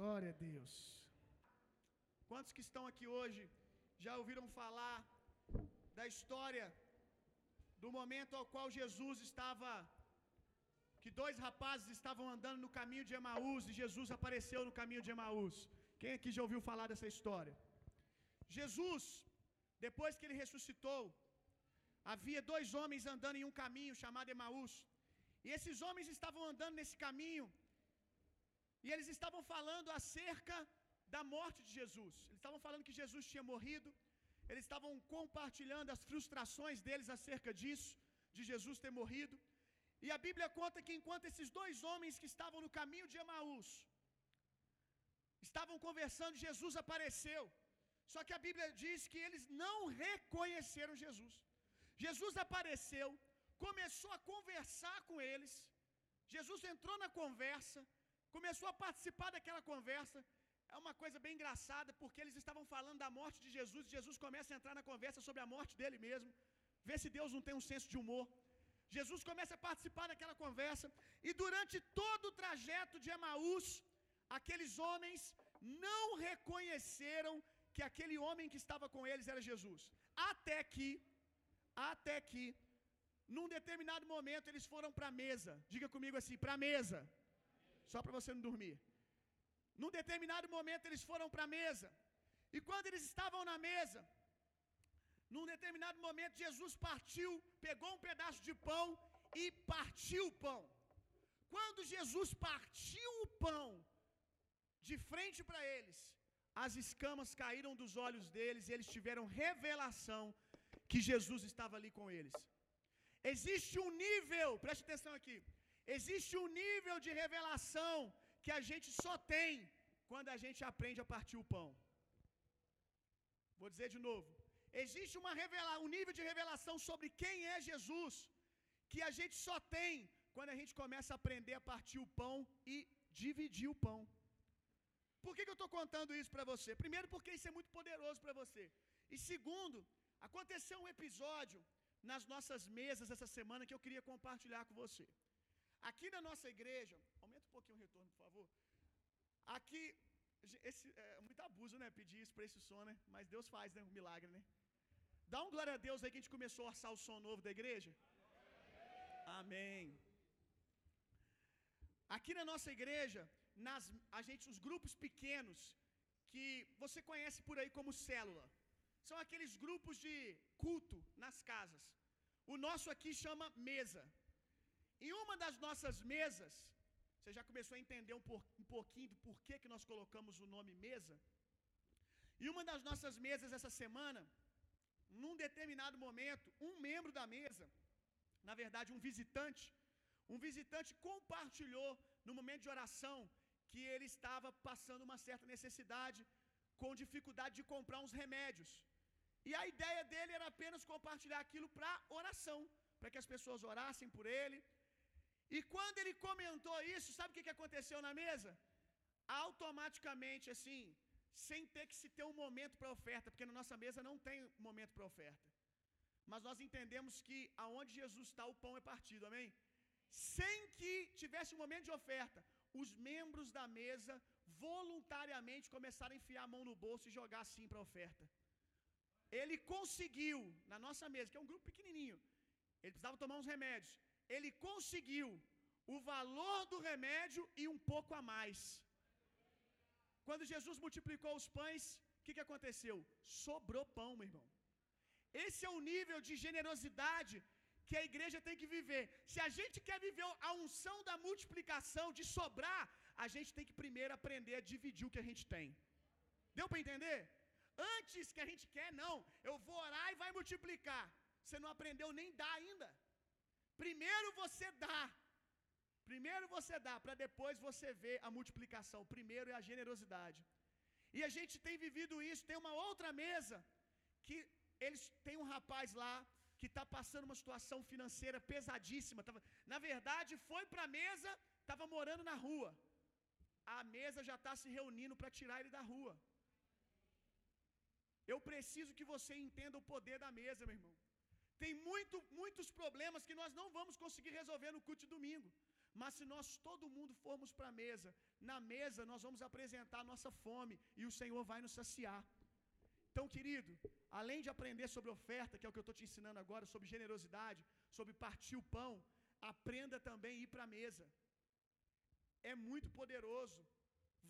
Glória a Deus. Quantos que estão aqui hoje já ouviram falar da história do momento ao qual Jesus estava que dois rapazes estavam andando no caminho de Emaús e Jesus apareceu no caminho de Emaús. Quem aqui já ouviu falar dessa história? Jesus, depois que ele ressuscitou, havia dois homens andando em um caminho chamado Emaús. E esses homens estavam andando nesse caminho e eles estavam falando acerca da morte de Jesus. Eles estavam falando que Jesus tinha morrido. Eles estavam compartilhando as frustrações deles acerca disso, de Jesus ter morrido. E a Bíblia conta que enquanto esses dois homens que estavam no caminho de Emaús estavam conversando, Jesus apareceu. Só que a Bíblia diz que eles não reconheceram Jesus. Jesus apareceu, começou a conversar com eles. Jesus entrou na conversa, começou a participar daquela conversa. É uma coisa bem engraçada, porque eles estavam falando da morte de Jesus, e Jesus começa a entrar na conversa sobre a morte dele mesmo. Vê se Deus não tem um senso de humor. Jesus começa a participar daquela conversa, e durante todo o trajeto de Emaús, aqueles homens não reconheceram que aquele homem que estava com eles era Jesus. Até que, até que, num determinado momento, eles foram para a mesa. Diga comigo assim: para a mesa. Só para você não dormir. Num determinado momento, eles foram para a mesa. E quando eles estavam na mesa, num determinado momento, Jesus partiu, pegou um pedaço de pão e partiu o pão. Quando Jesus partiu o pão de frente para eles, as escamas caíram dos olhos deles e eles tiveram revelação que Jesus estava ali com eles. Existe um nível, preste atenção aqui. Existe um nível de revelação que a gente só tem quando a gente aprende a partir o pão. Vou dizer de novo. Existe uma revela, um nível de revelação sobre quem é Jesus que a gente só tem quando a gente começa a aprender a partir o pão e dividir o pão. Por que, que eu estou contando isso para você? Primeiro, porque isso é muito poderoso para você. E segundo, aconteceu um episódio nas nossas mesas essa semana que eu queria compartilhar com você. Aqui na nossa igreja, aumenta um pouquinho o retorno, por favor. Aqui, esse, é muito abuso, né? Pedir isso para esse som, né? Mas Deus faz, né? Um milagre, né? Dá um glória a Deus aí que a gente começou a orçar o som novo da igreja. Amém. Aqui na nossa igreja, nas, a gente, os grupos pequenos, que você conhece por aí como célula, são aqueles grupos de culto nas casas. O nosso aqui chama mesa. Em uma das nossas mesas, você já começou a entender um, por, um pouquinho do porquê que nós colocamos o nome mesa? Em uma das nossas mesas essa semana, num determinado momento, um membro da mesa, na verdade um visitante, um visitante compartilhou no momento de oração que ele estava passando uma certa necessidade, com dificuldade de comprar uns remédios. E a ideia dele era apenas compartilhar aquilo para oração, para que as pessoas orassem por ele. E quando ele comentou isso, sabe o que aconteceu na mesa? Automaticamente, assim, sem ter que se ter um momento para oferta, porque na nossa mesa não tem momento para oferta. Mas nós entendemos que aonde Jesus está, o pão é partido, amém? Sem que tivesse um momento de oferta, os membros da mesa voluntariamente começaram a enfiar a mão no bolso e jogar assim para a oferta. Ele conseguiu, na nossa mesa, que é um grupo pequenininho, ele precisava tomar uns remédios. Ele conseguiu o valor do remédio e um pouco a mais. Quando Jesus multiplicou os pães, o que, que aconteceu? Sobrou pão, meu irmão. Esse é o nível de generosidade que a igreja tem que viver. Se a gente quer viver a unção da multiplicação, de sobrar, a gente tem que primeiro aprender a dividir o que a gente tem. Deu para entender? Antes que a gente quer, não. Eu vou orar e vai multiplicar. Você não aprendeu nem dar ainda. Primeiro você dá. Primeiro você dá, para depois você ver a multiplicação. Primeiro é a generosidade. E a gente tem vivido isso. Tem uma outra mesa que eles tem um rapaz lá que está passando uma situação financeira pesadíssima. Tava, na verdade, foi para a mesa, estava morando na rua. A mesa já está se reunindo para tirar ele da rua. Eu preciso que você entenda o poder da mesa, meu irmão. Tem muito, muitos problemas que nós não vamos conseguir resolver no culto de domingo. Mas se nós todo mundo formos para a mesa, na mesa nós vamos apresentar a nossa fome e o Senhor vai nos saciar. Então, querido, além de aprender sobre oferta, que é o que eu estou te ensinando agora, sobre generosidade, sobre partir o pão, aprenda também a ir para a mesa. É muito poderoso.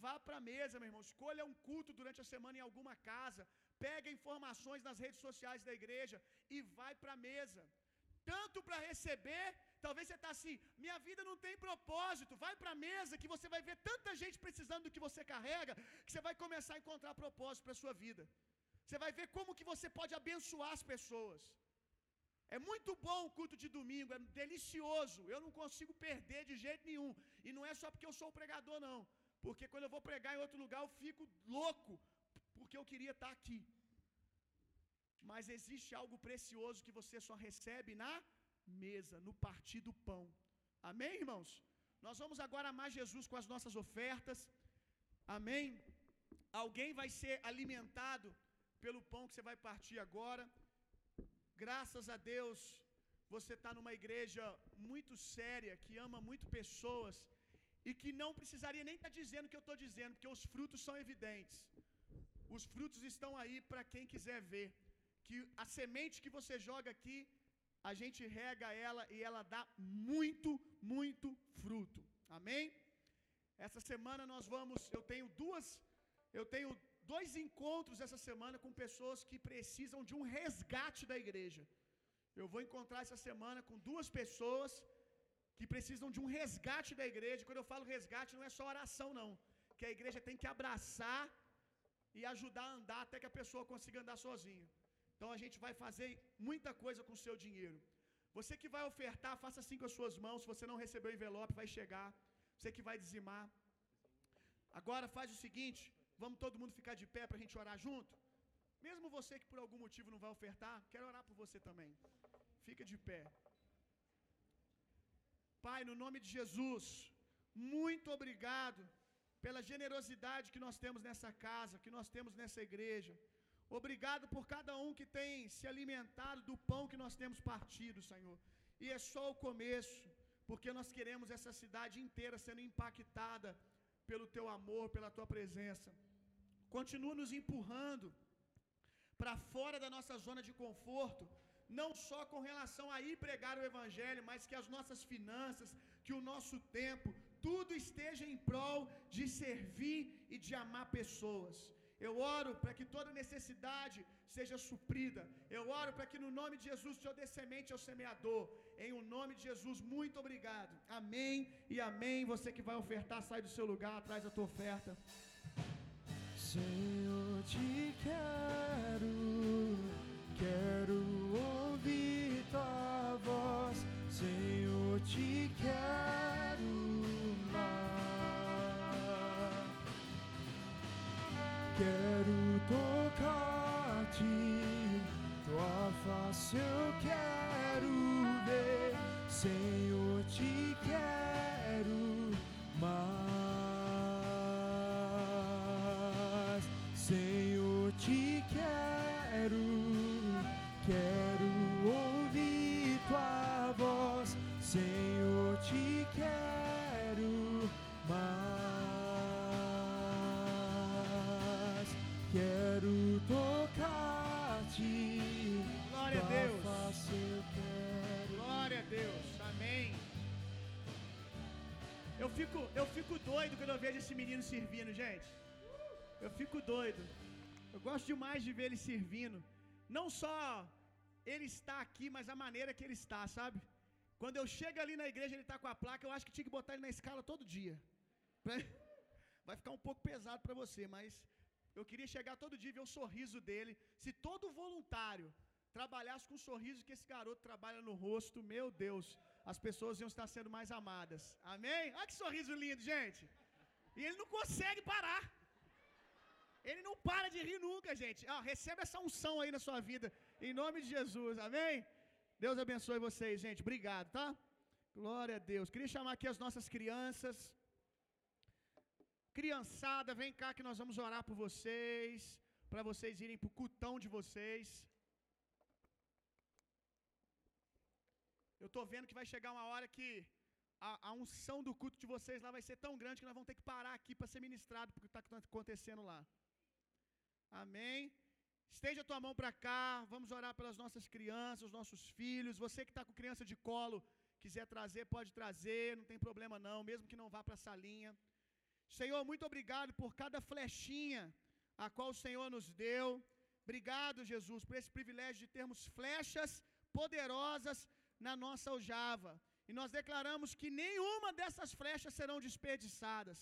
Vá para a mesa, meu irmão. Escolha um culto durante a semana em alguma casa. Pega informações nas redes sociais da igreja e vai para a mesa. Tanto para receber, talvez você está assim, minha vida não tem propósito. Vai para a mesa que você vai ver tanta gente precisando do que você carrega, que você vai começar a encontrar propósito para a sua vida. Você vai ver como que você pode abençoar as pessoas. É muito bom o culto de domingo, é delicioso. Eu não consigo perder de jeito nenhum. E não é só porque eu sou o pregador, não. Porque quando eu vou pregar em outro lugar, eu fico louco, porque eu queria estar aqui. Mas existe algo precioso que você só recebe na mesa, no partir do pão. Amém, irmãos? Nós vamos agora amar Jesus com as nossas ofertas. Amém? Alguém vai ser alimentado pelo pão que você vai partir agora. Graças a Deus, você está numa igreja muito séria, que ama muito pessoas e que não precisaria nem estar tá dizendo o que eu estou dizendo, porque os frutos são evidentes. Os frutos estão aí para quem quiser ver. Que a semente que você joga aqui, a gente rega ela e ela dá muito, muito fruto. Amém? Essa semana nós vamos, eu tenho duas, eu tenho dois encontros essa semana com pessoas que precisam de um resgate da igreja. Eu vou encontrar essa semana com duas pessoas que precisam de um resgate da igreja. Quando eu falo resgate, não é só oração, não. Que a igreja tem que abraçar e ajudar a andar até que a pessoa consiga andar sozinha. Então a gente vai fazer muita coisa com o seu dinheiro. Você que vai ofertar, faça assim com as suas mãos. Se você não recebeu o envelope, vai chegar. Você que vai dizimar. Agora faz o seguinte: Vamos todo mundo ficar de pé para a gente orar junto? Mesmo você que por algum motivo não vai ofertar, quero orar por você também. Fica de pé. Pai, no nome de Jesus, muito obrigado pela generosidade que nós temos nessa casa, que nós temos nessa igreja. Obrigado por cada um que tem se alimentado do pão que nós temos partido, Senhor. E é só o começo, porque nós queremos essa cidade inteira sendo impactada pelo teu amor, pela tua presença continua nos empurrando para fora da nossa zona de conforto, não só com relação a ir pregar o Evangelho, mas que as nossas finanças, que o nosso tempo, tudo esteja em prol de servir e de amar pessoas. Eu oro para que toda necessidade seja suprida. Eu oro para que no nome de Jesus o Senhor dê semente ao semeador. Em o nome de Jesus, muito obrigado. Amém e amém. Você que vai ofertar, sai do seu lugar, traz a tua oferta. Senhor, te quero, quero ouvir tua voz. Senhor, te quero Quero tocar-te, tua face eu quero ver. Senhor, te quero Eu fico, eu fico doido quando eu vejo esse menino servindo, gente. Eu fico doido. Eu gosto demais de ver ele servindo. Não só ele está aqui, mas a maneira que ele está, sabe? Quando eu chego ali na igreja, ele está com a placa, eu acho que tinha que botar ele na escala todo dia. Vai ficar um pouco pesado para você, mas eu queria chegar todo dia e ver o sorriso dele. Se todo voluntário trabalhasse com o sorriso que esse garoto trabalha no rosto, meu Deus, as pessoas iam estar sendo mais amadas. Amém? Olha que sorriso lindo, gente. E ele não consegue parar. Ele não para de rir nunca, gente. Ah, receba essa unção aí na sua vida. Em nome de Jesus. Amém? Deus abençoe vocês, gente. Obrigado, tá? Glória a Deus. Queria chamar aqui as nossas crianças. Criançada, vem cá que nós vamos orar por vocês. Para vocês irem para o cutão de vocês. Eu estou vendo que vai chegar uma hora que a, a unção do culto de vocês lá vai ser tão grande que nós vamos ter que parar aqui para ser ministrado, porque está acontecendo lá. Amém? Estende a tua mão para cá, vamos orar pelas nossas crianças, os nossos filhos. Você que está com criança de colo, quiser trazer, pode trazer, não tem problema não, mesmo que não vá para a salinha. Senhor, muito obrigado por cada flechinha a qual o Senhor nos deu. Obrigado, Jesus, por esse privilégio de termos flechas poderosas na nossa aljava. E nós declaramos que nenhuma dessas flechas serão desperdiçadas.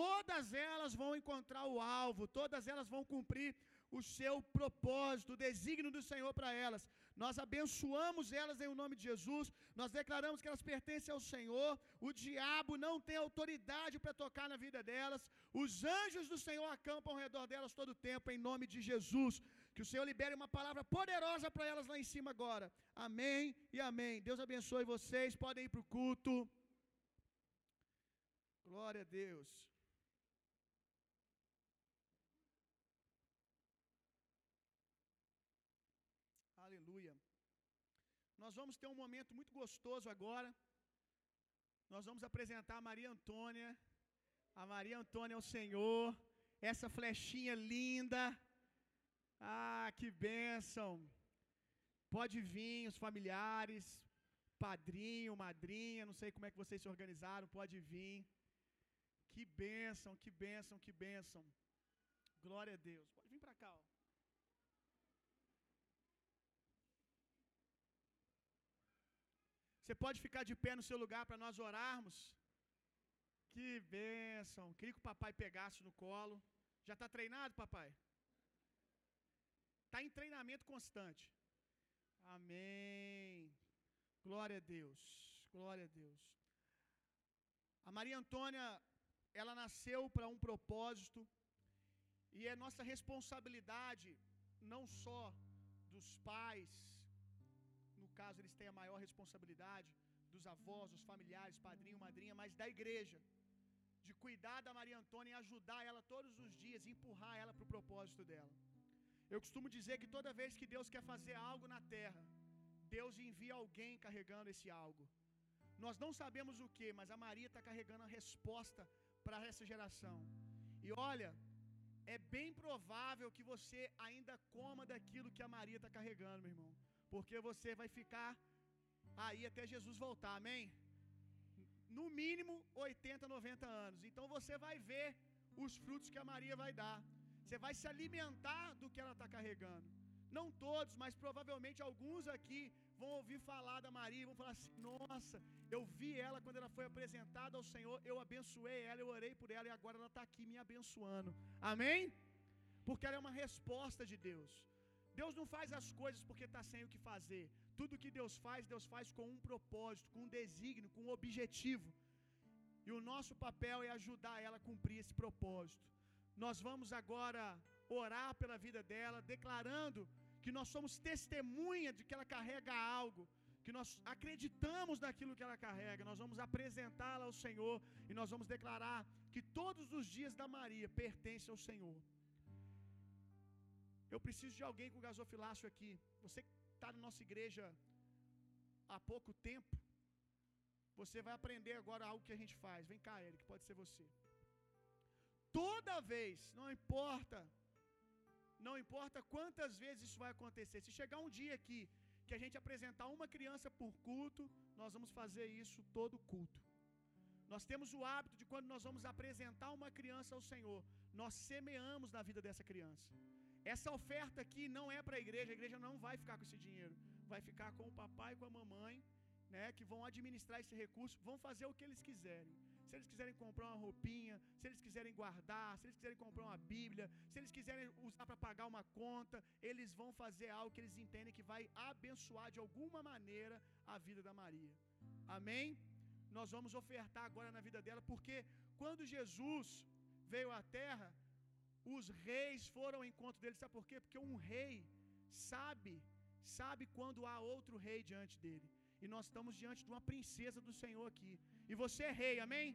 Todas elas vão encontrar o alvo, todas elas vão cumprir o seu propósito, o desígnio do Senhor para elas. Nós abençoamos elas em nome de Jesus, nós declaramos que elas pertencem ao Senhor. O diabo não tem autoridade para tocar na vida delas. Os anjos do Senhor acampam ao redor delas todo o tempo, em nome de Jesus. Que o Senhor libere uma palavra poderosa para elas lá em cima agora. Amém e amém. Deus abençoe vocês. Podem ir para o culto. Glória a Deus. Aleluia. Nós vamos ter um momento muito gostoso agora. Nós vamos apresentar a Maria Antônia. A Maria Antônia é o Senhor. Essa flechinha linda. Ah, que bênção. Pode vir os familiares, padrinho, madrinha, não sei como é que vocês se organizaram, pode vir. Que bênção, que bênção, que bênção. Glória a Deus. Pode vir para cá, ó. Você pode ficar de pé no seu lugar para nós orarmos? Que bênção. Queria que o papai pegasse no colo. Já está treinado, papai? Está em treinamento constante. Amém. Glória a Deus. Glória a Deus. A Maria Antônia, ela nasceu para um propósito e é nossa responsabilidade não só dos pais, no caso eles têm a maior responsabilidade, dos avós, dos familiares, padrinho, madrinha, mas da igreja, de cuidar da Maria Antônia e ajudar ela todos os dias, empurrar ela para o propósito dela. Eu costumo dizer que toda vez que Deus quer fazer algo na terra, Deus envia alguém carregando esse algo. Nós não sabemos o que, mas a Maria está carregando a resposta para essa geração. E olha, é bem provável que você ainda coma daquilo que a Maria está carregando, meu irmão, porque você vai ficar aí até Jesus voltar, amém? No mínimo 80, 90 anos. Então você vai ver os frutos que a Maria vai dar. Você vai se alimentar do que ela está carregando. Não todos, mas provavelmente alguns aqui vão ouvir falar da Maria e vão falar assim: Nossa, eu vi ela quando ela foi apresentada ao Senhor, eu abençoei ela, eu orei por ela e agora ela está aqui me abençoando. Amém? Porque ela é uma resposta de Deus. Deus não faz as coisas porque está sem o que fazer. Tudo que Deus faz, Deus faz com um propósito, com um desígnio, com um objetivo. E o nosso papel é ajudar ela a cumprir esse propósito. Nós vamos agora orar pela vida dela, declarando que nós somos testemunha de que ela carrega algo, que nós acreditamos naquilo que ela carrega. Nós vamos apresentá-la ao Senhor e nós vamos declarar que todos os dias da Maria pertencem ao Senhor. Eu preciso de alguém com gasofilácio aqui. Você que está na nossa igreja há pouco tempo, você vai aprender agora algo que a gente faz. Vem cá, Eric, pode ser você. Toda vez, não importa, não importa quantas vezes isso vai acontecer. Se chegar um dia aqui que a gente apresentar uma criança por culto, nós vamos fazer isso todo culto. Nós temos o hábito de quando nós vamos apresentar uma criança ao Senhor, nós semeamos na vida dessa criança. Essa oferta aqui não é para a igreja, a igreja não vai ficar com esse dinheiro, vai ficar com o papai e com a mamãe, né, que vão administrar esse recurso, vão fazer o que eles quiserem se eles quiserem comprar uma roupinha, se eles quiserem guardar, se eles quiserem comprar uma Bíblia, se eles quiserem usar para pagar uma conta, eles vão fazer algo que eles entendem que vai abençoar de alguma maneira a vida da Maria. Amém? Nós vamos ofertar agora na vida dela, porque quando Jesus veio à terra, os reis foram ao encontro dele, sabe por quê? Porque um rei sabe, sabe quando há outro rei diante dele. E nós estamos diante de uma princesa do Senhor aqui. E você é rei, amém?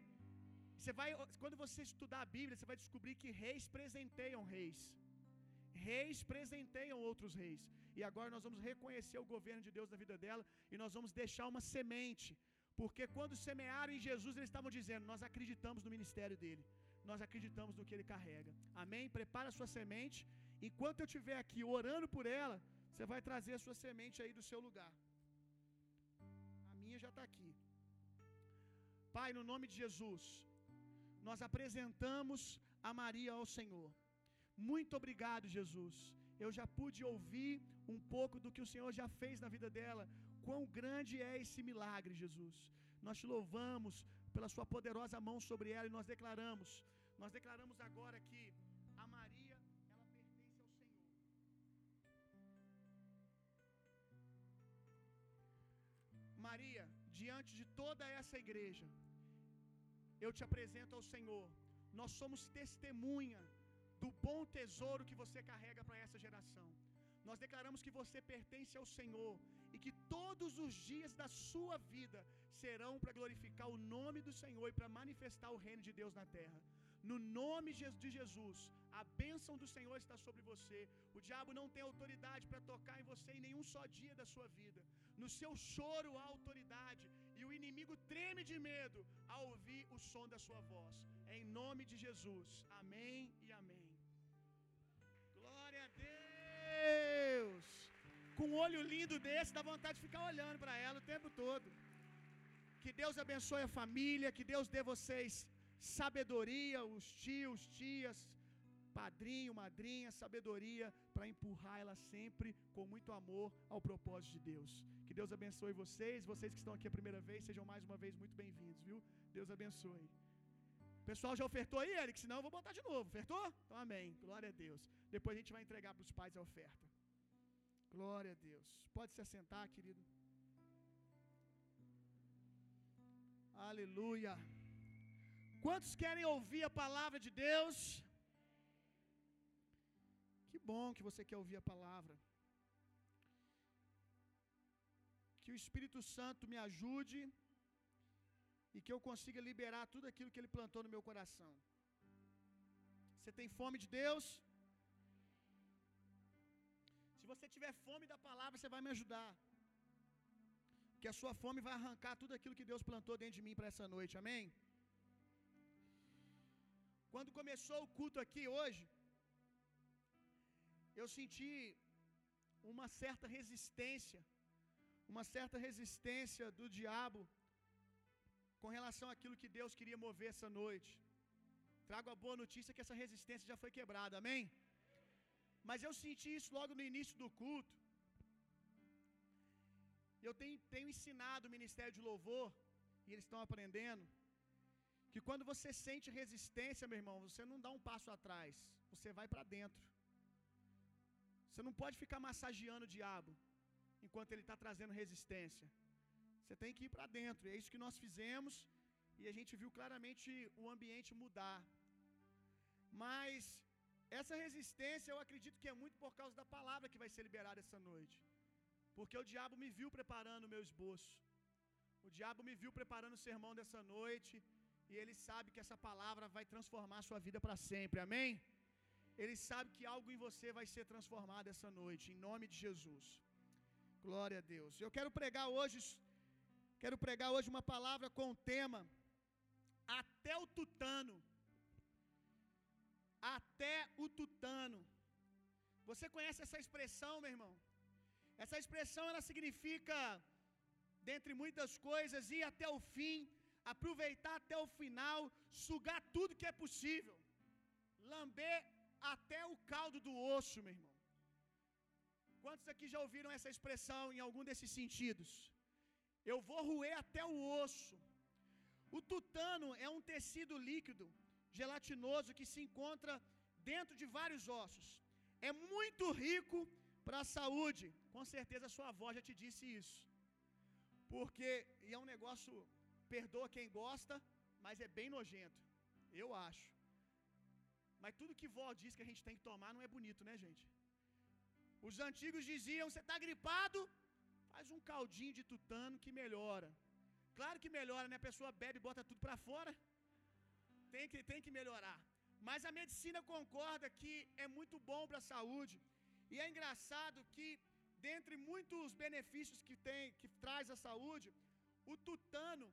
Você vai, quando você estudar a Bíblia, você vai descobrir que reis presenteiam reis. Reis presenteiam outros reis. E agora nós vamos reconhecer o governo de Deus na vida dela e nós vamos deixar uma semente. Porque quando semearam em Jesus, eles estavam dizendo: Nós acreditamos no ministério dele, nós acreditamos no que ele carrega. Amém? Prepara a sua semente. Enquanto eu estiver aqui orando por ela, você vai trazer a sua semente aí do seu lugar. A minha já está aqui. Pai, no nome de Jesus, nós apresentamos a Maria ao Senhor. Muito obrigado, Jesus. Eu já pude ouvir um pouco do que o Senhor já fez na vida dela. Quão grande é esse milagre, Jesus. Nós te louvamos pela Sua poderosa mão sobre ela e nós declaramos, nós declaramos agora que a Maria. Maria, diante de toda essa igreja, eu te apresento ao Senhor. Nós somos testemunha do bom tesouro que você carrega para essa geração. Nós declaramos que você pertence ao Senhor e que todos os dias da sua vida serão para glorificar o nome do Senhor e para manifestar o reino de Deus na terra. No nome de Jesus, a bênção do Senhor está sobre você. O diabo não tem autoridade para tocar em você em nenhum só dia da sua vida. No seu choro há autoridade e o inimigo treme de medo ao ouvir o som da sua voz. Em nome de Jesus. Amém e amém. Glória a Deus. Com um olho lindo desse, dá vontade de ficar olhando para ela o tempo todo. Que Deus abençoe a família, que Deus dê vocês sabedoria, os tios, tias, padrinho, madrinha, sabedoria para empurrar ela sempre com muito amor ao propósito de Deus. Deus abençoe vocês, vocês que estão aqui a primeira vez, sejam mais uma vez muito bem-vindos, viu? Deus abençoe. Pessoal já ofertou aí, Eric? Senão eu vou botar de novo. Ofertou? Então amém. Glória a Deus. Depois a gente vai entregar para os pais a oferta. Glória a Deus. Pode se assentar, querido. Aleluia. Quantos querem ouvir a palavra de Deus? Que bom que você quer ouvir a palavra. Que o Espírito Santo me ajude e que eu consiga liberar tudo aquilo que Ele plantou no meu coração. Você tem fome de Deus? Se você tiver fome da palavra, você vai me ajudar. Que a sua fome vai arrancar tudo aquilo que Deus plantou dentro de mim para essa noite, amém? Quando começou o culto aqui hoje, eu senti uma certa resistência, uma certa resistência do diabo com relação àquilo que Deus queria mover essa noite. Trago a boa notícia que essa resistência já foi quebrada, amém? Mas eu senti isso logo no início do culto. Eu tenho, tenho ensinado o ministério de louvor, e eles estão aprendendo, que quando você sente resistência, meu irmão, você não dá um passo atrás, você vai para dentro. Você não pode ficar massageando o diabo enquanto ele está trazendo resistência. Você tem que ir para dentro. E é isso que nós fizemos e a gente viu claramente o ambiente mudar. Mas essa resistência eu acredito que é muito por causa da palavra que vai ser liberada essa noite. Porque o diabo me viu preparando o meu esboço. O diabo me viu preparando o sermão dessa noite. E ele sabe que essa palavra vai transformar a sua vida para sempre. Amém? Ele sabe que algo em você vai ser transformado essa noite, em nome de Jesus. Glória a Deus. Eu quero pregar hoje, quero pregar hoje uma palavra com o tema Até o tutano. Até o tutano. Você conhece essa expressão, meu irmão? Essa expressão ela significa dentre muitas coisas ir até o fim, aproveitar até o final, sugar tudo que é possível, lamber até o caldo do osso, meu irmão. Quantos aqui já ouviram essa expressão em algum desses sentidos? Eu vou roer até o osso. O tutano é um tecido líquido, gelatinoso, que se encontra dentro de vários ossos. É muito rico para a saúde. Com certeza sua avó já te disse isso. Porque e é um negócio, perdoa quem gosta, mas é bem nojento. Eu acho. Mas tudo que vó diz que a gente tem que tomar não é bonito, né, gente? Os antigos diziam: você está gripado? Faz um caldinho de tutano que melhora. Claro que melhora, né? A pessoa bebe e bota tudo para fora. Tem que, tem que melhorar. Mas a medicina concorda que é muito bom para a saúde. E é engraçado que, dentre muitos benefícios que tem, que traz a saúde, o tutano,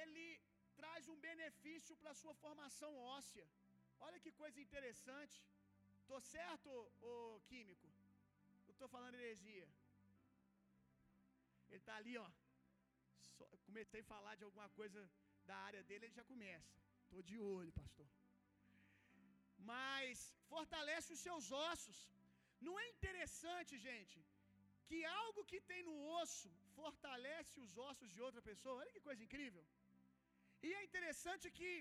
ele traz um benefício para a sua formação óssea. Olha que coisa interessante. Tô certo, ô, químico? Tô falando heresia. Ele tá ali, ó. Só, comecei a falar de alguma coisa da área dele, ele já começa. Tô de olho, pastor. Mas fortalece os seus ossos. Não é interessante, gente, que algo que tem no osso fortalece os ossos de outra pessoa? Olha que coisa incrível. E é interessante que,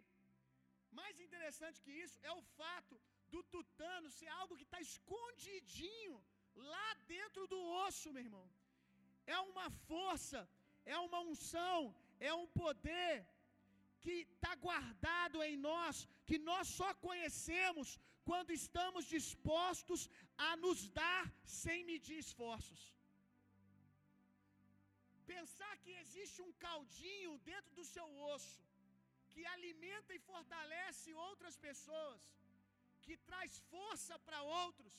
mais interessante que isso, é o fato do tutano ser algo que está escondidinho lá dentro do osso, meu irmão. É uma força, é uma unção, é um poder que está guardado em nós, que nós só conhecemos quando estamos dispostos a nos dar sem medir esforços. Pensar que existe um caldinho dentro do seu osso que alimenta e fortalece outras pessoas, que traz força para outros,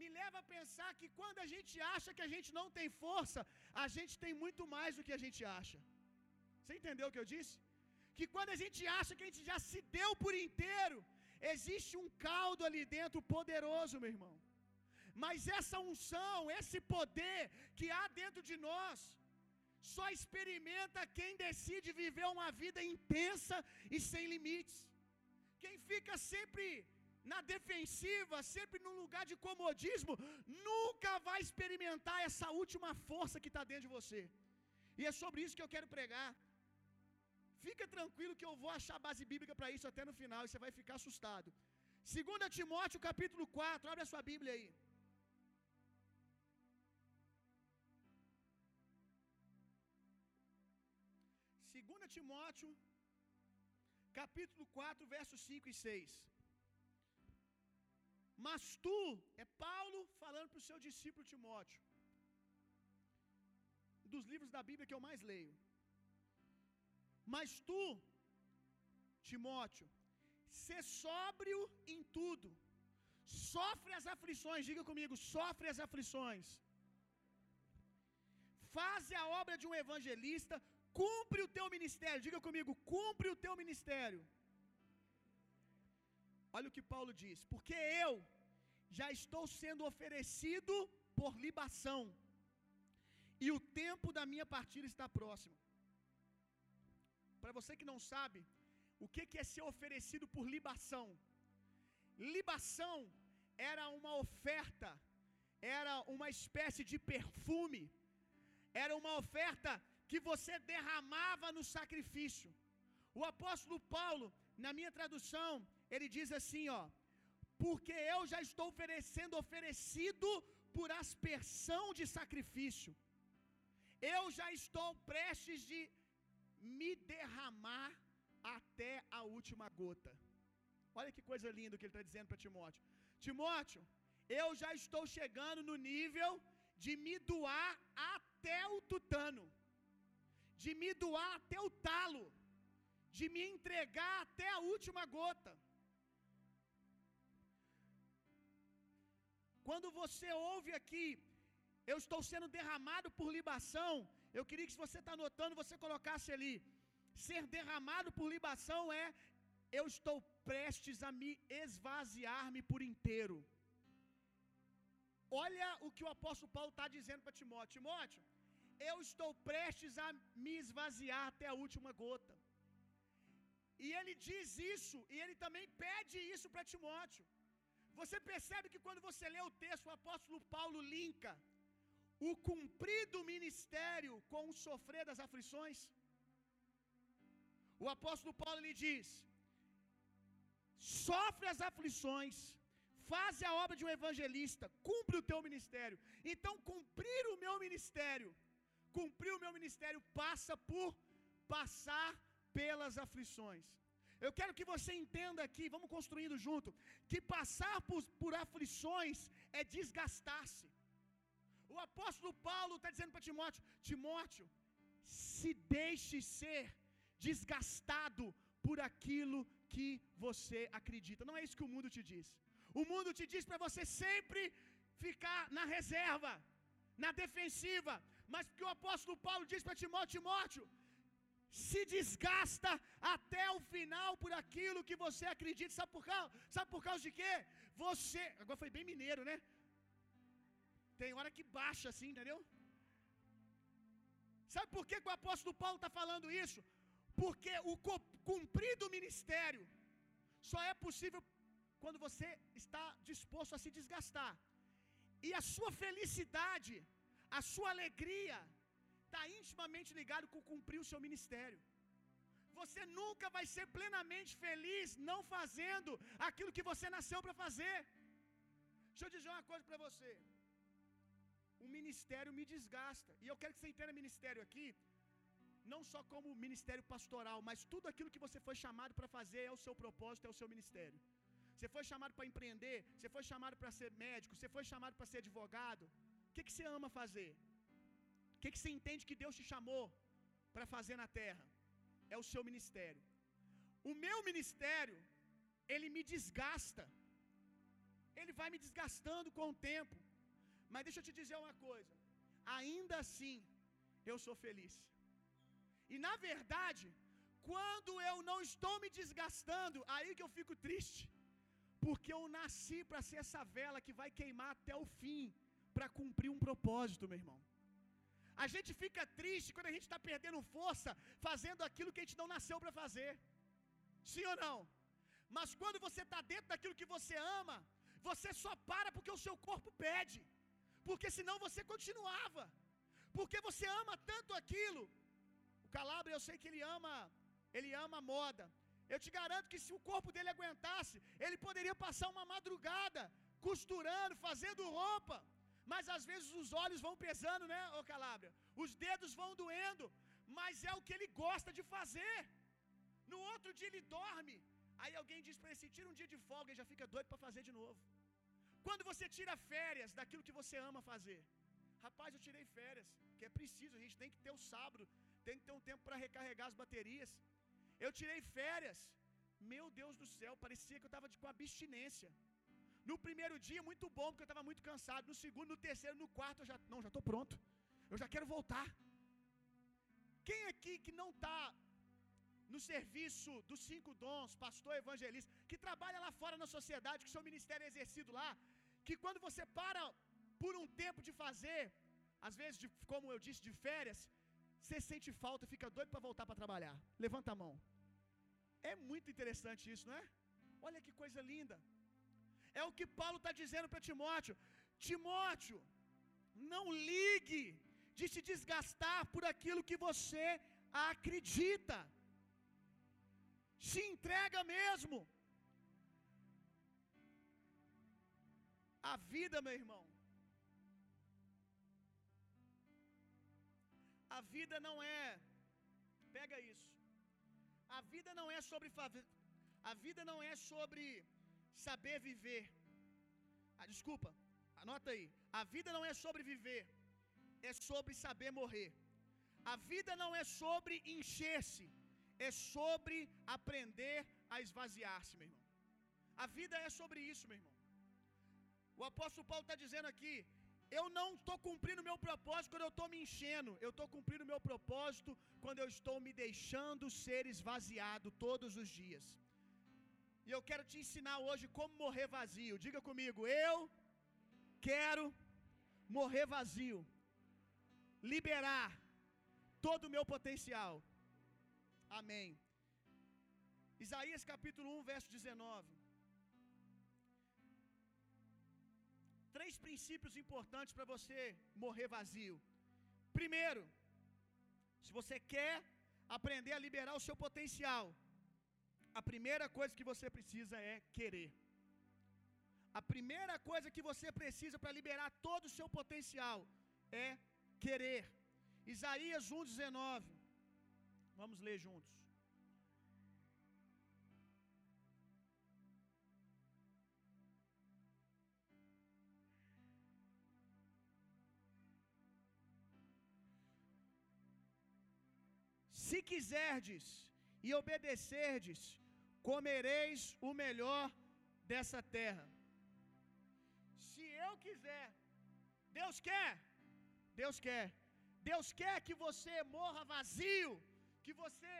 me leva a pensar que quando a gente acha que a gente não tem força, a gente tem muito mais do que a gente acha. Você entendeu o que eu disse? Que quando a gente acha que a gente já se deu por inteiro, existe um caldo ali dentro poderoso, meu irmão. Mas essa unção, esse poder que há dentro de nós, só experimenta quem decide viver uma vida intensa e sem limites. Quem fica sempre na defensiva, sempre num lugar de comodismo, nunca vai experimentar essa última força que está dentro de você. E é sobre isso que eu quero pregar. Fica tranquilo que eu vou achar base bíblica para isso até no final e você vai ficar assustado. 2 Timóteo capítulo 4, abre a sua Bíblia aí. 2 Timóteo, capítulo 4, versos 5 e 6. Mas tu, é Paulo falando para o seu discípulo Timóteo, dos livros da Bíblia que eu mais leio. Mas tu, Timóteo, ser sóbrio em tudo, sofre as aflições, diga comigo, sofre as aflições. Faze a obra de um evangelista, Cumpre o teu ministério. Diga comigo, cumpre o teu ministério. Olha o que Paulo diz: Porque eu já estou sendo oferecido por libação, e o tempo da minha partida está próximo. Para você que não sabe, o que é ser oferecido por libação? Libação era uma oferta, era uma espécie de perfume, era uma oferta que você derramava no sacrifício. O apóstolo Paulo, na minha tradução, ele diz assim, ó: "Porque eu já estou oferecendo oferecido por aspersão de sacrifício. Eu já estou prestes de me derramar até a última gota." Olha que coisa linda que ele está dizendo para Timóteo. Timóteo, eu já estou chegando no nível de me doar até o tutano de me doar até o talo, de me entregar até a última gota. Quando você ouve aqui, eu estou sendo derramado por libação, eu queria que se você está anotando, você colocasse ali: ser derramado por libação é eu estou prestes a me esvaziar-me por inteiro. Olha o que o apóstolo Paulo está dizendo para Timóteo: Timóteo, eu estou prestes a me esvaziar até a última gota. E ele diz isso, e ele também pede isso para Timóteo. Você percebe que quando você lê o texto, o apóstolo Paulo linka o cumprido ministério com o sofrer das aflições? O apóstolo Paulo lhe diz: sofre as aflições, faz a obra de um evangelista, cumpre o teu ministério. Então, cumprir o meu ministério cumprir o meu ministério passa por passar pelas aflições. Eu quero que você entenda aqui, vamos construindo junto, que passar por, por aflições é desgastar-se. O apóstolo Paulo está dizendo para Timóteo: Timóteo, se deixe ser desgastado por aquilo que você acredita. Não é isso que o mundo te diz. O mundo te diz para você sempre ficar na reserva, na defensiva, Mas porque o apóstolo Paulo diz para Timóteo: Timóteo, se desgasta até o final por aquilo que você acredita. Sabe por causa, sabe por causa de quê? Você, agora foi bem mineiro, né? Tem hora que baixa assim, entendeu? Sabe por que, que o apóstolo Paulo está falando isso? Porque o cumprir do ministério só é possível quando você está disposto a se desgastar. E a sua felicidade, a sua alegria, está intimamente ligado com cumprir o seu ministério. Você nunca vai ser plenamente feliz não fazendo aquilo que você nasceu para fazer. Deixa eu dizer uma coisa para você. O ministério me desgasta. E eu quero que você entenda ministério aqui, não só como ministério pastoral, mas tudo aquilo que você foi chamado para fazer é o seu propósito, é o seu ministério. Você foi chamado para empreender, você foi chamado para ser médico, você foi chamado para ser advogado. O que, que você ama fazer? Que, que você entende que Deus te chamou para fazer na terra? É o seu ministério. O meu ministério, ele me desgasta. Ele vai me desgastando com o tempo. Mas deixa eu te dizer uma coisa. Ainda assim, eu sou feliz. E na verdade, quando eu não estou me desgastando, aí que eu fico triste. Porque eu nasci para ser essa vela que vai queimar até o fim, para cumprir um propósito, meu irmão. A gente fica triste quando a gente está perdendo força fazendo aquilo que a gente não nasceu para fazer. Sim ou não? Mas quando você está dentro daquilo que você ama, você só para porque o seu corpo pede. Porque senão você continuava. Porque você ama tanto aquilo. O Calabria, eu sei que ele ama, ele ama moda. Eu te garanto que se o corpo dele aguentasse, ele poderia passar uma madrugada costurando, fazendo roupa. Mas às vezes os olhos vão pesando, né, ô Calabria? Os dedos vão doendo, mas é o que ele gosta de fazer. No outro dia ele dorme. Aí alguém diz para ele: tira um dia de folga e já fica doido para fazer de novo. Quando você tira férias daquilo que você ama fazer. Rapaz, eu tirei férias, que é preciso, a gente tem que ter o sábado, tem que ter um tempo para recarregar as baterias. Eu tirei férias. Meu Deus do céu, parecia que eu estava com abstinência. No primeiro dia, muito bom, porque eu estava muito cansado. No segundo, no terceiro, no quarto, eu já. Não, já estou pronto. Eu já quero voltar. Quem aqui que não está no serviço dos cinco dons, pastor evangelista, que trabalha lá fora na sociedade, que seu ministério é exercido lá, que quando você para por um tempo de fazer, às vezes, de, como eu disse, de férias, você sente falta, fica doido para voltar para trabalhar. Levanta a mão. É muito interessante isso, não é? Olha que coisa linda. É o que Paulo está dizendo para Timóteo: Timóteo, não ligue de se desgastar por aquilo que você acredita. Se entrega mesmo. A vida, meu irmão, a vida não é, pega isso. A vida não é sobre a vida não é sobre saber viver. Ah, desculpa, anota aí. A vida não é sobre viver, é sobre saber morrer. A vida não é sobre encher-se, é sobre aprender a esvaziar-se, meu irmão. A vida é sobre isso, meu irmão. O apóstolo Paulo está dizendo aqui: eu não estou cumprindo o meu propósito quando eu estou me enchendo, eu estou cumprindo o meu propósito quando eu estou me deixando ser esvaziado todos os dias. E eu quero te ensinar hoje como morrer vazio. Diga comigo, eu quero morrer vazio, liberar todo o meu potencial. Amém. Isaías capítulo 1, verso 19. Três princípios importantes para você morrer vazio. Primeiro, se você quer aprender a liberar o seu potencial, a primeira coisa que você precisa é querer. A primeira coisa que você precisa para liberar todo o seu potencial é querer. Isaías 1,19. Vamos ler juntos. Se quiserdes e obedecerdes, comereis o melhor dessa terra. Se eu quiser, Deus quer, Deus quer. Deus quer que você morra vazio, que você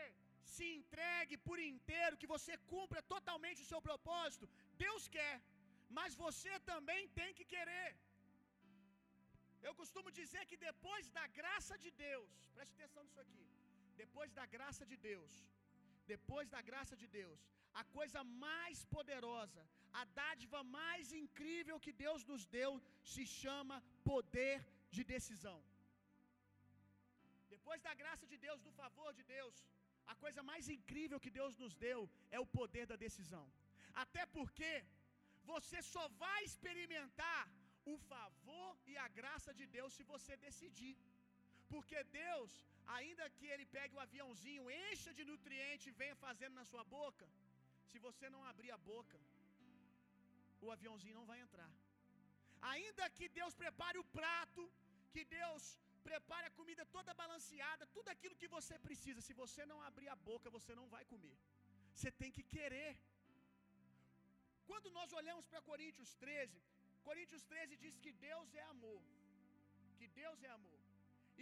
se entregue por inteiro, que você cumpra totalmente o seu propósito. Deus quer, mas você também tem que querer. Eu costumo dizer que depois da graça de Deus, preste atenção nisso aqui. Depois da graça de Deus, depois da graça de Deus, a coisa mais poderosa, a dádiva mais incrível que Deus nos deu se chama poder de decisão. Depois da graça de Deus, do favor de Deus, a coisa mais incrível que Deus nos deu é o poder da decisão. Até porque você só vai experimentar o favor e a graça de Deus se você decidir. Porque Deus, ainda que ele pegue o aviãozinho, encha de nutriente e venha fazendo na sua boca, se você não abrir a boca, o aviãozinho não vai entrar. Ainda que Deus prepare o prato, que Deus prepare a comida toda balanceada, tudo aquilo que você precisa, se você não abrir a boca, você não vai comer. Você tem que querer. Quando nós olhamos para Coríntios 13, Coríntios 13 diz que Deus é amor. Que Deus é amor.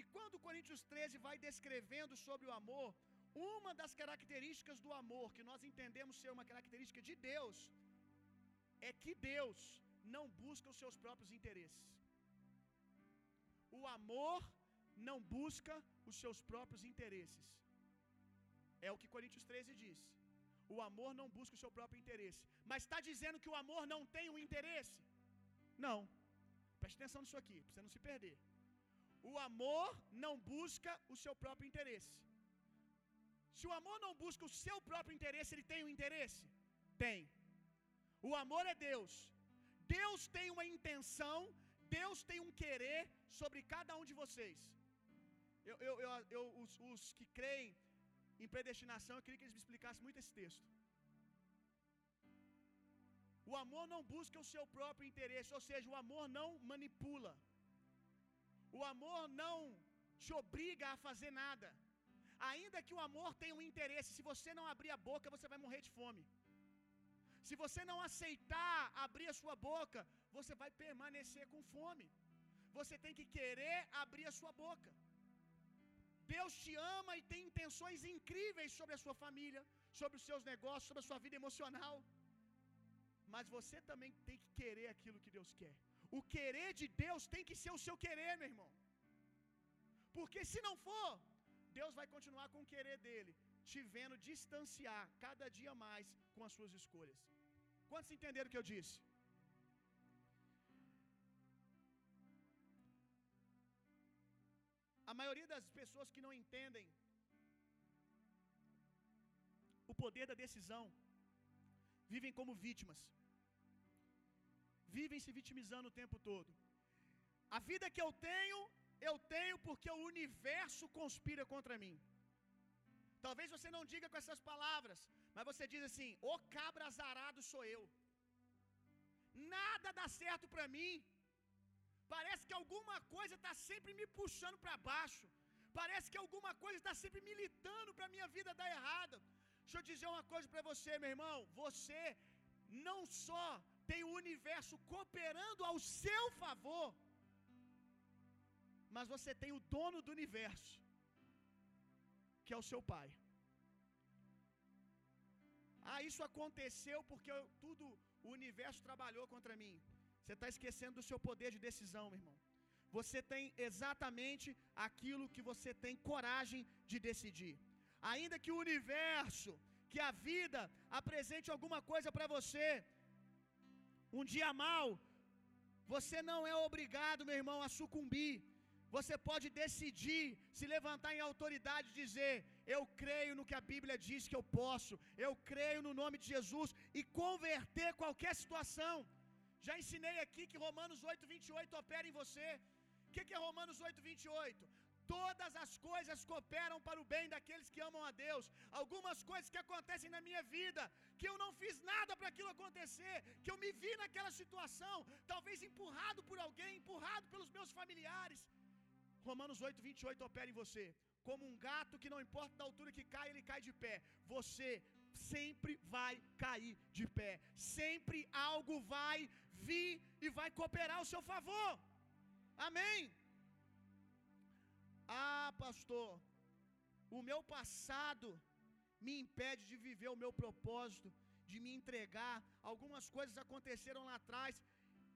E quando Coríntios 13 vai descrevendo sobre o amor, uma das características do amor que nós entendemos ser uma característica de Deus é que Deus não busca os seus próprios interesses. O amor não busca os seus próprios interesses. É o que Coríntios 13 diz. O amor não busca o seu próprio interesse. Mas está dizendo que o amor não tem um interesse? Não. Preste atenção nisso aqui, para você não se perder. O amor não busca o seu próprio interesse. Se o amor não busca o seu próprio interesse, ele tem um interesse? Tem. O amor é Deus. Deus tem uma intenção, Deus tem um querer sobre cada um de vocês. Eu, eu, eu, eu os, os que creem em predestinação, eu queria que eles me explicassem muito esse texto. O amor não busca o seu próprio interesse, ou seja, o amor não manipula. O amor não te obriga a fazer nada. Ainda que o amor tenha um interesse, se você não abrir a boca, você vai morrer de fome. Se você não aceitar abrir a sua boca, você vai permanecer com fome. Você tem que querer abrir a sua boca. Deus te ama e tem intenções incríveis sobre a sua família, sobre os seus negócios, sobre a sua vida emocional. Mas você também tem que querer aquilo que Deus quer. O querer de Deus tem que ser o seu querer, meu irmão. Porque se não for, Deus vai continuar com o querer dele, te vendo distanciar cada dia mais com as suas escolhas. Quantos entenderam o que eu disse? A maioria das pessoas que não entendem o poder da decisão vivem como vítimas. Vivem se vitimizando o tempo todo. A vida que eu tenho, eu tenho porque o universo conspira contra mim. Talvez você não diga com essas palavras, mas você diz assim: "O cabra azarado sou eu. Nada dá certo para mim. Parece que alguma coisa está sempre me puxando para baixo. Parece que alguma coisa está sempre militando para minha vida dar errada. Deixa eu dizer uma coisa para você, meu irmão. Você não só tem o universo cooperando ao seu favor, mas você tem o dono do universo, que é o seu pai. Ah, isso aconteceu porque eu, tudo o universo trabalhou contra mim. Você está esquecendo do seu poder de decisão, meu irmão. Você tem exatamente aquilo que você tem coragem de decidir. Ainda que o universo, que a vida apresente alguma coisa para você, um dia mal, você não é obrigado, meu irmão, a sucumbir. Você pode decidir se levantar em autoridade e dizer: Eu creio no que a Bíblia diz que eu posso, eu creio no nome de Jesus e converter qualquer situação. Já ensinei aqui que Romanos 8, 28 opera em você. O que, que é Romanos 8, 28? Todas as coisas cooperam para o bem daqueles que amam a Deus. Algumas coisas que acontecem na minha vida, que eu não fiz nada para aquilo acontecer, que eu me vi naquela situação, talvez empurrado por alguém, empurrado pelos meus familiares. Romanos 8, 28 opera em você. Como um gato que não importa da altura que cai, ele cai de pé. Você sempre vai cair de pé. Sempre algo vai vir e vai cooperar ao seu favor. Amém. Ah, pastor, o meu passado me impede de viver o meu propósito, de me entregar. Algumas coisas aconteceram lá atrás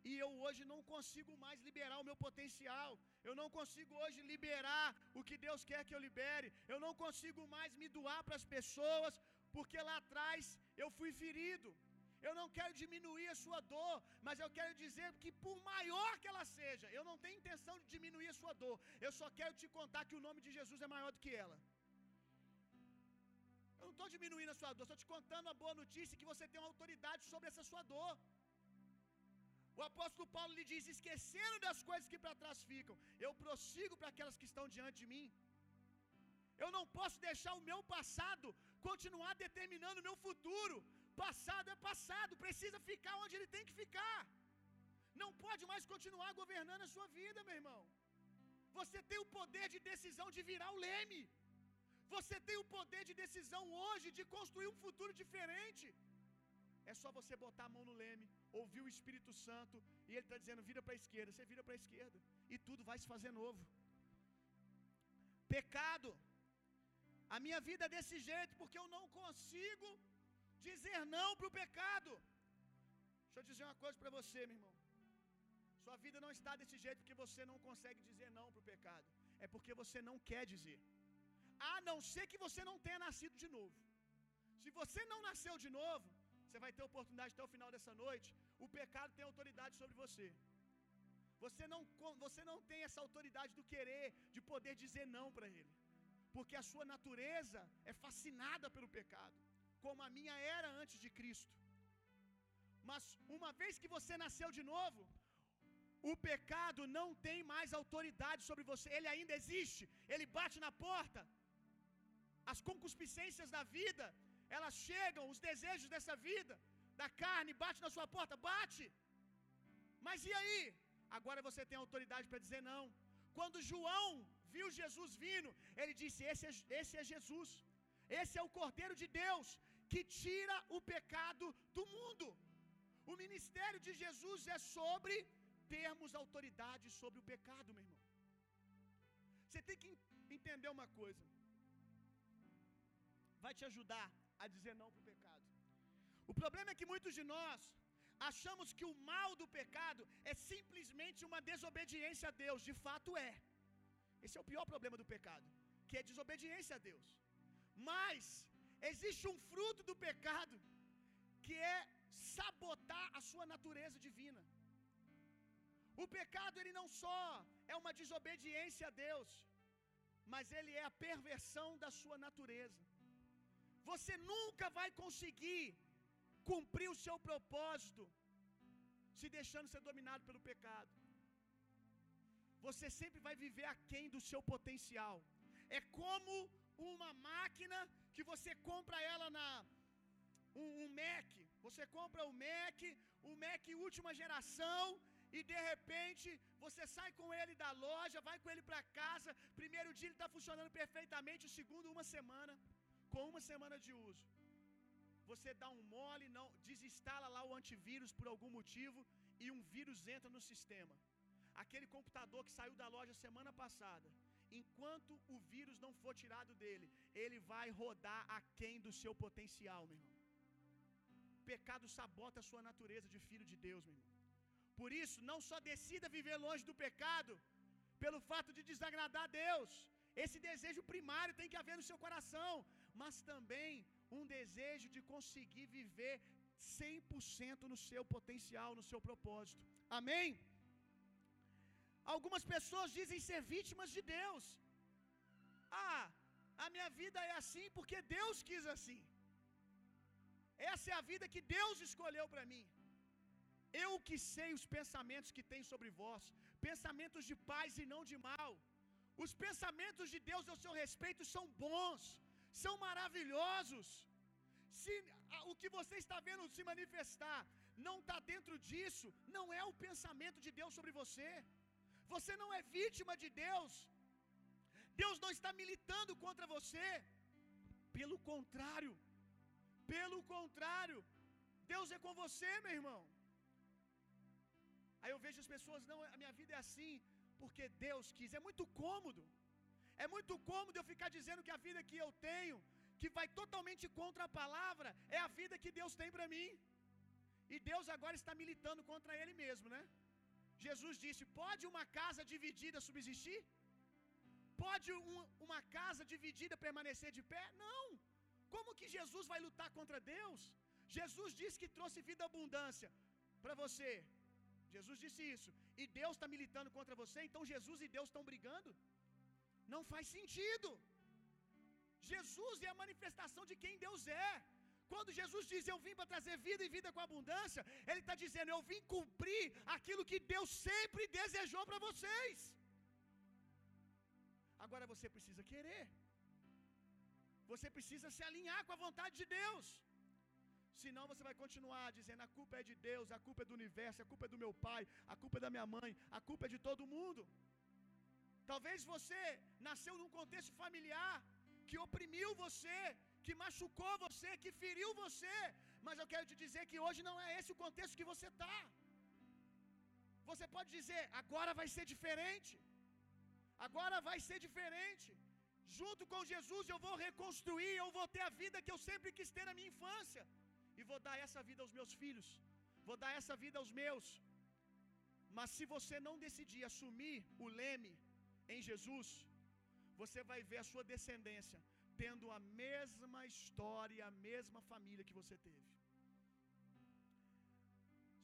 e eu hoje não consigo mais liberar o meu potencial. Eu não consigo hoje liberar o que Deus quer que eu libere. Eu não consigo mais me doar para as pessoas, porque lá atrás eu fui ferido. Eu não quero diminuir a sua dor, mas eu quero dizer que por maior que ela seja, eu não tenho intenção de diminuir a sua dor. Eu só quero te contar que o nome de Jesus é maior do que ela. Eu não estou diminuindo a sua dor, estou te contando a boa notícia que você tem uma autoridade sobre essa sua dor. O apóstolo Paulo lhe diz: esquecendo das coisas que para trás ficam, eu prossigo para aquelas que estão diante de mim. Eu não posso deixar o meu passado continuar determinando o meu futuro. Passado é passado, precisa ficar onde ele tem que ficar. Não pode mais continuar governando a sua vida, meu irmão. Você tem o poder de decisão de virar o leme. Você tem o poder de decisão hoje de construir um futuro diferente. É só você botar a mão no leme, ouvir o Espírito Santo e ele está dizendo: vira para a esquerda. Você vira para a esquerda e tudo vai se fazer novo. Pecado. A minha vida é desse jeito porque eu não consigo dizer não para o pecado. Deixa eu dizer uma coisa para você, meu irmão. Sua vida não está desse jeito porque você não consegue dizer não para o pecado. É porque você não quer dizer. A não ser que você não tenha nascido de novo. Se você não nasceu de novo, você vai ter oportunidade até o final dessa noite. O pecado tem autoridade sobre você. Você não, você não tem essa autoridade do querer, de poder dizer não para ele. Porque a sua natureza é fascinada pelo pecado, como a minha era antes de Cristo. Mas uma vez que você nasceu de novo, o pecado não tem mais autoridade sobre você, ele ainda existe, ele bate na porta. As concupiscências da vida, elas chegam, os desejos dessa vida, da carne, bate na sua porta, bate. Mas e aí? Agora você tem autoridade para dizer não. Quando João viu Jesus vindo, ele disse: esse é, esse é Jesus, esse é o Cordeiro de Deus que tira o pecado do mundo. O ministério de Jesus é sobre termos autoridade sobre o pecado, meu irmão. Você tem que entender uma coisa, vai te ajudar a dizer não para o pecado. O problema é que muitos de nós achamos que o mal do pecado é simplesmente uma desobediência a Deus. De fato é. Esse é o pior problema do pecado, que é desobediência a Deus. Mas existe um fruto do pecado que é sabotar a sua natureza divina. O pecado ele não só é uma desobediência a Deus, mas ele é a perversão da sua natureza. Você nunca vai conseguir cumprir o seu propósito se deixando ser dominado pelo pecado. Você sempre vai viver aquém do seu potencial. É como uma máquina que você compra ela na um, um Mac. Você compra o Mac, o Mac última geração, e de repente você sai com ele da loja, vai com ele para casa. Primeiro dia ele está funcionando perfeitamente, o segundo, uma semana com uma semana de uso, você dá um mole, não desinstala lá o antivírus por algum motivo e um vírus entra no sistema. Aquele computador que saiu da loja semana passada, enquanto o vírus não for tirado dele, ele vai rodar aquém do seu potencial, meu irmão. O pecado sabota a sua natureza de filho de Deus, meu irmão. Por isso, não só decida viver longe do pecado, pelo fato de desagradar a Deus. Esse desejo primário tem que haver no seu coração mas também um desejo de conseguir viver 100% no seu potencial, no seu propósito. Amém? Algumas pessoas dizem ser vítimas de Deus. Ah, a minha vida é assim porque Deus quis assim. Essa é a vida que Deus escolheu para mim. Eu que sei os pensamentos que tem sobre vós, pensamentos de paz e não de mal. Os pensamentos de Deus ao seu respeito são bons, são maravilhosos. Se o que você está vendo se manifestar não está dentro disso, não é o pensamento de Deus sobre você. Você não é vítima de Deus. Deus não está militando contra você. Pelo contrário, pelo contrário, Deus é com você, meu irmão. Aí eu vejo as pessoas, não, a minha vida é assim, porque Deus quis. É muito cômodo. É muito cômodo eu ficar dizendo que a vida que eu tenho, que vai totalmente contra a palavra, é a vida que Deus tem para mim. E Deus agora está militando contra ele mesmo, né? Jesus disse: Pode uma casa dividida subsistir? Pode um, uma casa dividida permanecer de pé? Não. Como que Jesus vai lutar contra Deus? Jesus disse que trouxe vida abundância para você. Jesus disse isso. E Deus está militando contra você, então Jesus e Deus estão brigando? Não faz sentido. Jesus é a manifestação de quem Deus é. Quando Jesus diz eu vim para trazer vida e vida com abundância, Ele está dizendo eu vim cumprir aquilo que Deus sempre desejou para vocês. Agora você precisa querer, você precisa se alinhar com a vontade de Deus. Senão você vai continuar dizendo a culpa é de Deus, a culpa é do universo, a culpa é do meu pai, a culpa é da minha mãe, a culpa é de todo mundo. Talvez você nasceu num contexto familiar que oprimiu você, que machucou você, que feriu você. Mas eu quero te dizer que hoje não é esse o contexto que você está. Você pode dizer, agora vai ser diferente. Agora vai ser diferente. Junto com Jesus eu vou reconstruir, eu vou ter a vida que eu sempre quis ter na minha infância. E vou dar essa vida aos meus filhos. Vou dar essa vida aos meus. Mas se você não decidir assumir o leme em Jesus, você vai ver a sua descendência tendo a mesma história, a mesma família que você teve.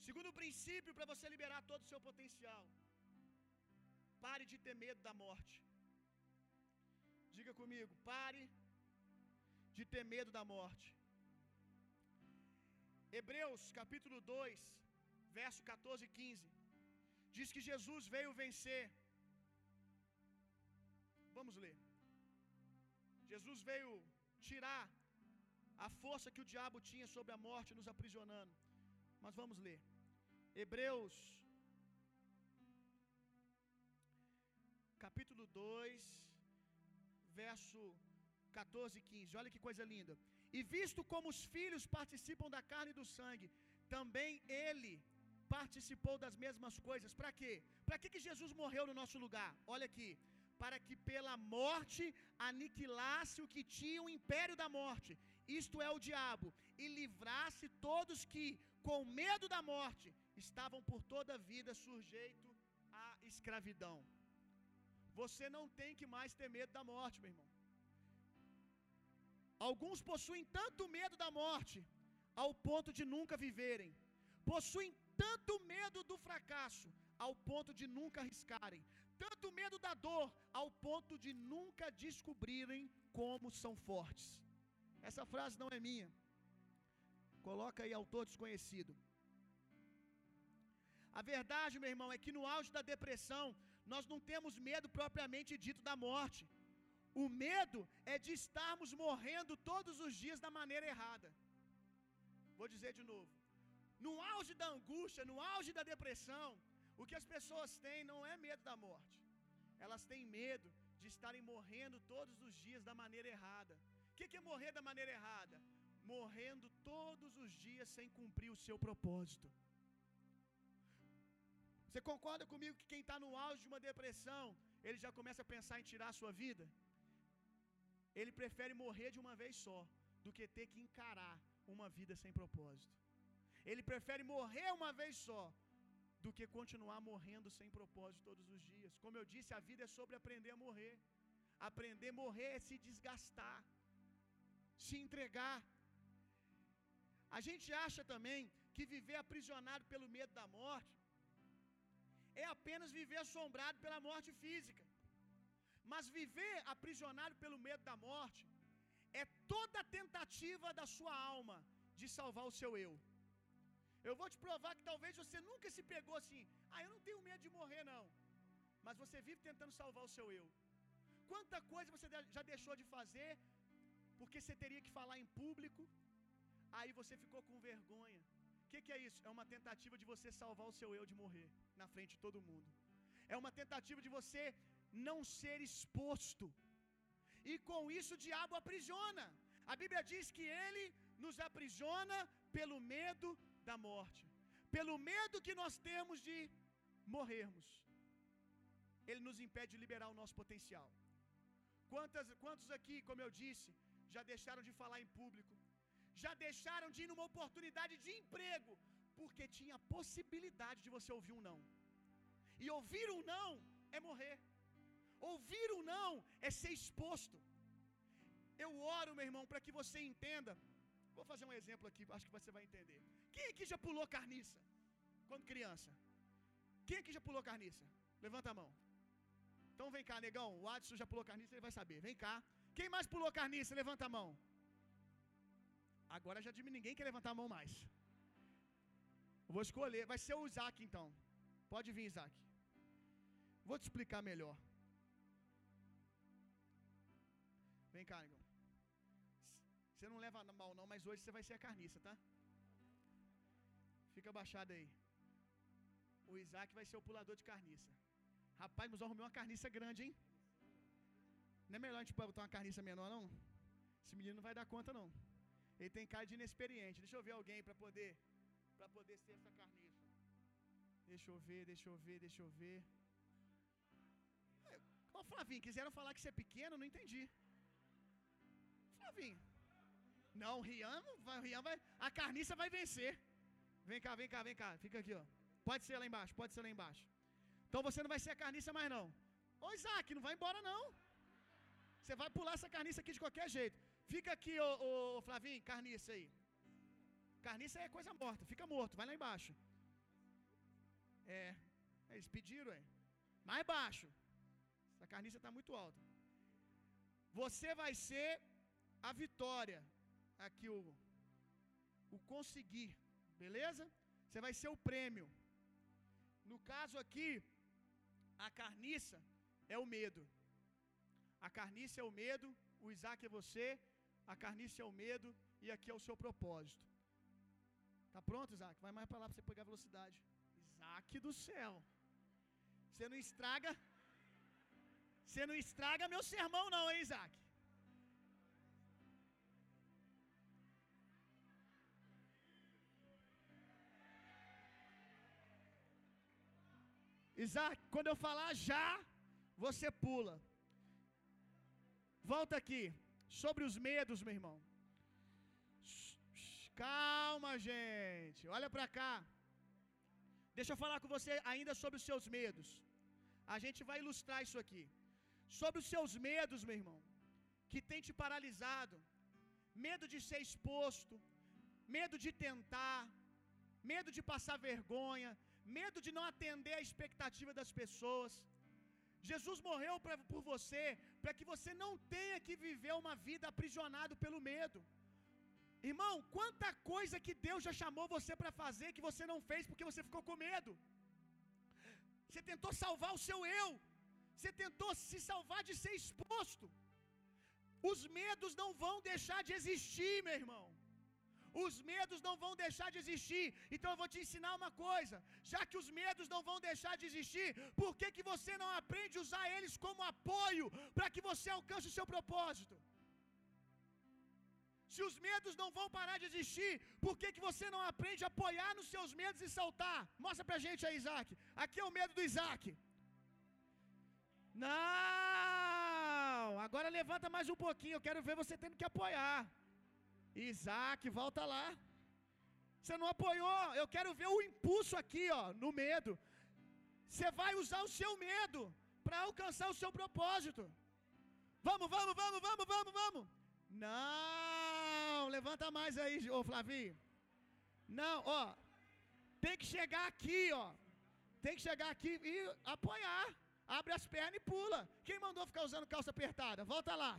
Segundo princípio para você liberar todo o seu potencial, pare de ter medo da morte. Diga comigo, pare de ter medo da morte. Hebreus capítulo 2, verso 14 e 15, diz que Jesus veio vencer. Vamos ler. Jesus veio tirar a força que o diabo tinha sobre a morte, nos aprisionando. Mas vamos ler. Hebreus, capítulo 2, verso 14 e 15. Olha que coisa linda. E visto como os filhos participam da carne e do sangue, também ele participou das mesmas coisas. Para quê? Para que, que Jesus morreu no nosso lugar? Olha aqui para que pela morte aniquilasse o que tinha o império da morte, isto é o diabo, e livrasse todos que, com medo da morte, estavam por toda a vida sujeitos à escravidão. Você não tem que mais ter medo da morte, meu irmão. Alguns possuem tanto medo da morte, ao ponto de nunca viverem, possuem tanto medo do fracasso, ao ponto de nunca arriscarem, tanto medo da dor, ao ponto de nunca descobrirem como são fortes. Essa frase não é minha. Coloca aí autor desconhecido. A verdade, meu irmão, é que no auge da depressão, nós não temos medo propriamente dito da morte. O medo é de estarmos morrendo todos os dias da maneira errada. Vou dizer de novo. No auge da angústia, no auge da depressão, o que as pessoas têm não é medo da morte. Elas têm medo de estarem morrendo todos os dias da maneira errada. O que, é morrer da maneira errada? Morrendo todos os dias sem cumprir o seu propósito. Você concorda comigo que quem está no auge de uma depressão, ele já começa a pensar em tirar a sua vida? Ele prefere morrer de uma vez só do que ter que encarar uma vida sem propósito. Ele prefere morrer uma vez só do que continuar morrendo sem propósito todos os dias. Como eu disse, a vida é sobre aprender a morrer. Aprender a morrer é se desgastar, se entregar. A gente acha também que viver aprisionado pelo medo da morte é apenas viver assombrado pela morte física. Mas viver aprisionado pelo medo da morte é toda tentativa da sua alma de salvar o seu eu. Eu vou te provar que talvez você nunca se pegou assim. Ah, eu não tenho medo de morrer, não. Mas você vive tentando salvar o seu eu. Quanta coisa você já deixou de fazer porque você teria que falar em público, aí você ficou com vergonha. O que, que é isso? É uma tentativa de você salvar o seu eu de morrer na frente de todo mundo. É uma tentativa de você não ser exposto. E com isso o diabo aprisiona. A Bíblia diz que ele nos aprisiona pelo medo da morte, pelo medo que nós temos de morrermos. Ele nos impede de liberar o nosso potencial. Quantas, quantos aqui, como eu disse, já deixaram de falar em público? Já deixaram de ir numa oportunidade de emprego porque tinha a possibilidade de você ouvir um não. E ouvir um não é morrer. Ouvir um não é ser exposto. Eu oro, meu irmão, para que você entenda. Vou fazer um exemplo aqui, acho que você vai entender. Quem aqui já pulou carniça? Quando criança? Quem aqui já pulou carniça? Levanta a mão. Então vem cá, negão. O Adson já pulou carniça, ele vai saber. Vem cá. Quem mais pulou carniça? Levanta a mão. Agora já de ninguém quer levantar a mão mais. Vou escolher. Vai ser o Isaac então. Pode vir, Isaac. Vou te explicar melhor. Vem cá, negão. Você não leva mal não, mas hoje você vai ser a carniça, tá? Fica baixado aí. O Isaac vai ser o pulador de carniça. Rapaz, mas eu arrumei uma carniça grande, hein? Não é melhor a gente botar uma carniça menor, não? Esse menino não vai dar conta, não. Ele tem cara de inexperiente. Deixa eu ver alguém para poder para poder ser essa carniça. Deixa eu ver, deixa eu ver, deixa eu ver. Ô Flavinho, quiseram falar que você é pequeno, não entendi. Flavinho. Não, o Rian, vai, Rian vai. A carniça vai vencer. Vem cá, vem cá, vem cá. Fica aqui, ó. Pode ser lá embaixo, pode ser lá embaixo. Então você não vai ser a carniça mais não. Ô Isaac, não vai embora não. Você vai pular essa carniça aqui de qualquer jeito. Fica aqui, ô, ô Flavinho, carniça aí. Carniça é coisa morta, fica morto, vai lá embaixo. É, eles pediram, é. Mais baixo. Essa carniça está muito alta. Você vai ser a vitória. Aqui o, o conseguir, beleza? Você vai ser o prêmio. No caso aqui, a carniça é o medo. A carniça é o medo, o Isaac é você, a carniça é o medo e aqui é o seu propósito. Tá pronto, Isaac? Vai mais para lá para você pegar velocidade. Isaac do céu. Você não estraga. Você não estraga meu sermão, não, hein, Isaac? Isaac, quando eu falar já, você pula. Volta aqui. Sobre os medos, meu irmão. Calma, gente. Olha para cá. Deixa eu falar com você ainda sobre os seus medos. A gente vai ilustrar isso aqui. Sobre os seus medos, meu irmão, que tem te paralisado. Medo de ser exposto, medo de tentar, medo de passar vergonha, medo de não atender a expectativa das pessoas. Jesus morreu pra, por você, para que você não tenha que viver uma vida aprisionado pelo medo. Irmão, quanta coisa que Deus já chamou você para fazer que você não fez porque você ficou com medo. Você tentou salvar o seu eu. Você tentou se salvar de ser exposto. Os medos não vão deixar de existir, meu irmão. Os medos não vão deixar de existir. Então eu vou te ensinar uma coisa. Já que os medos não vão deixar de existir, por que, que você não aprende a usar eles como apoio para que você alcance o seu propósito? Se os medos não vão parar de existir, por que, que você não aprende a apoiar nos seus medos e saltar? Mostra pra gente aí, Isaac. Aqui é o medo do Isaac. Não! Agora levanta mais um pouquinho. Eu quero ver você tendo que apoiar. Isaac, volta lá. Você não apoiou. Eu quero ver o impulso aqui, ó, no medo. Você vai usar o seu medo para alcançar o seu propósito. Vamos, vamos, vamos, vamos, vamos, vamos. Não, levanta mais aí, ô Flavinho. Não, ó. Tem que chegar aqui, ó. Tem que chegar aqui e apoiar. Abre as pernas e pula. Quem mandou ficar usando calça apertada? Volta lá.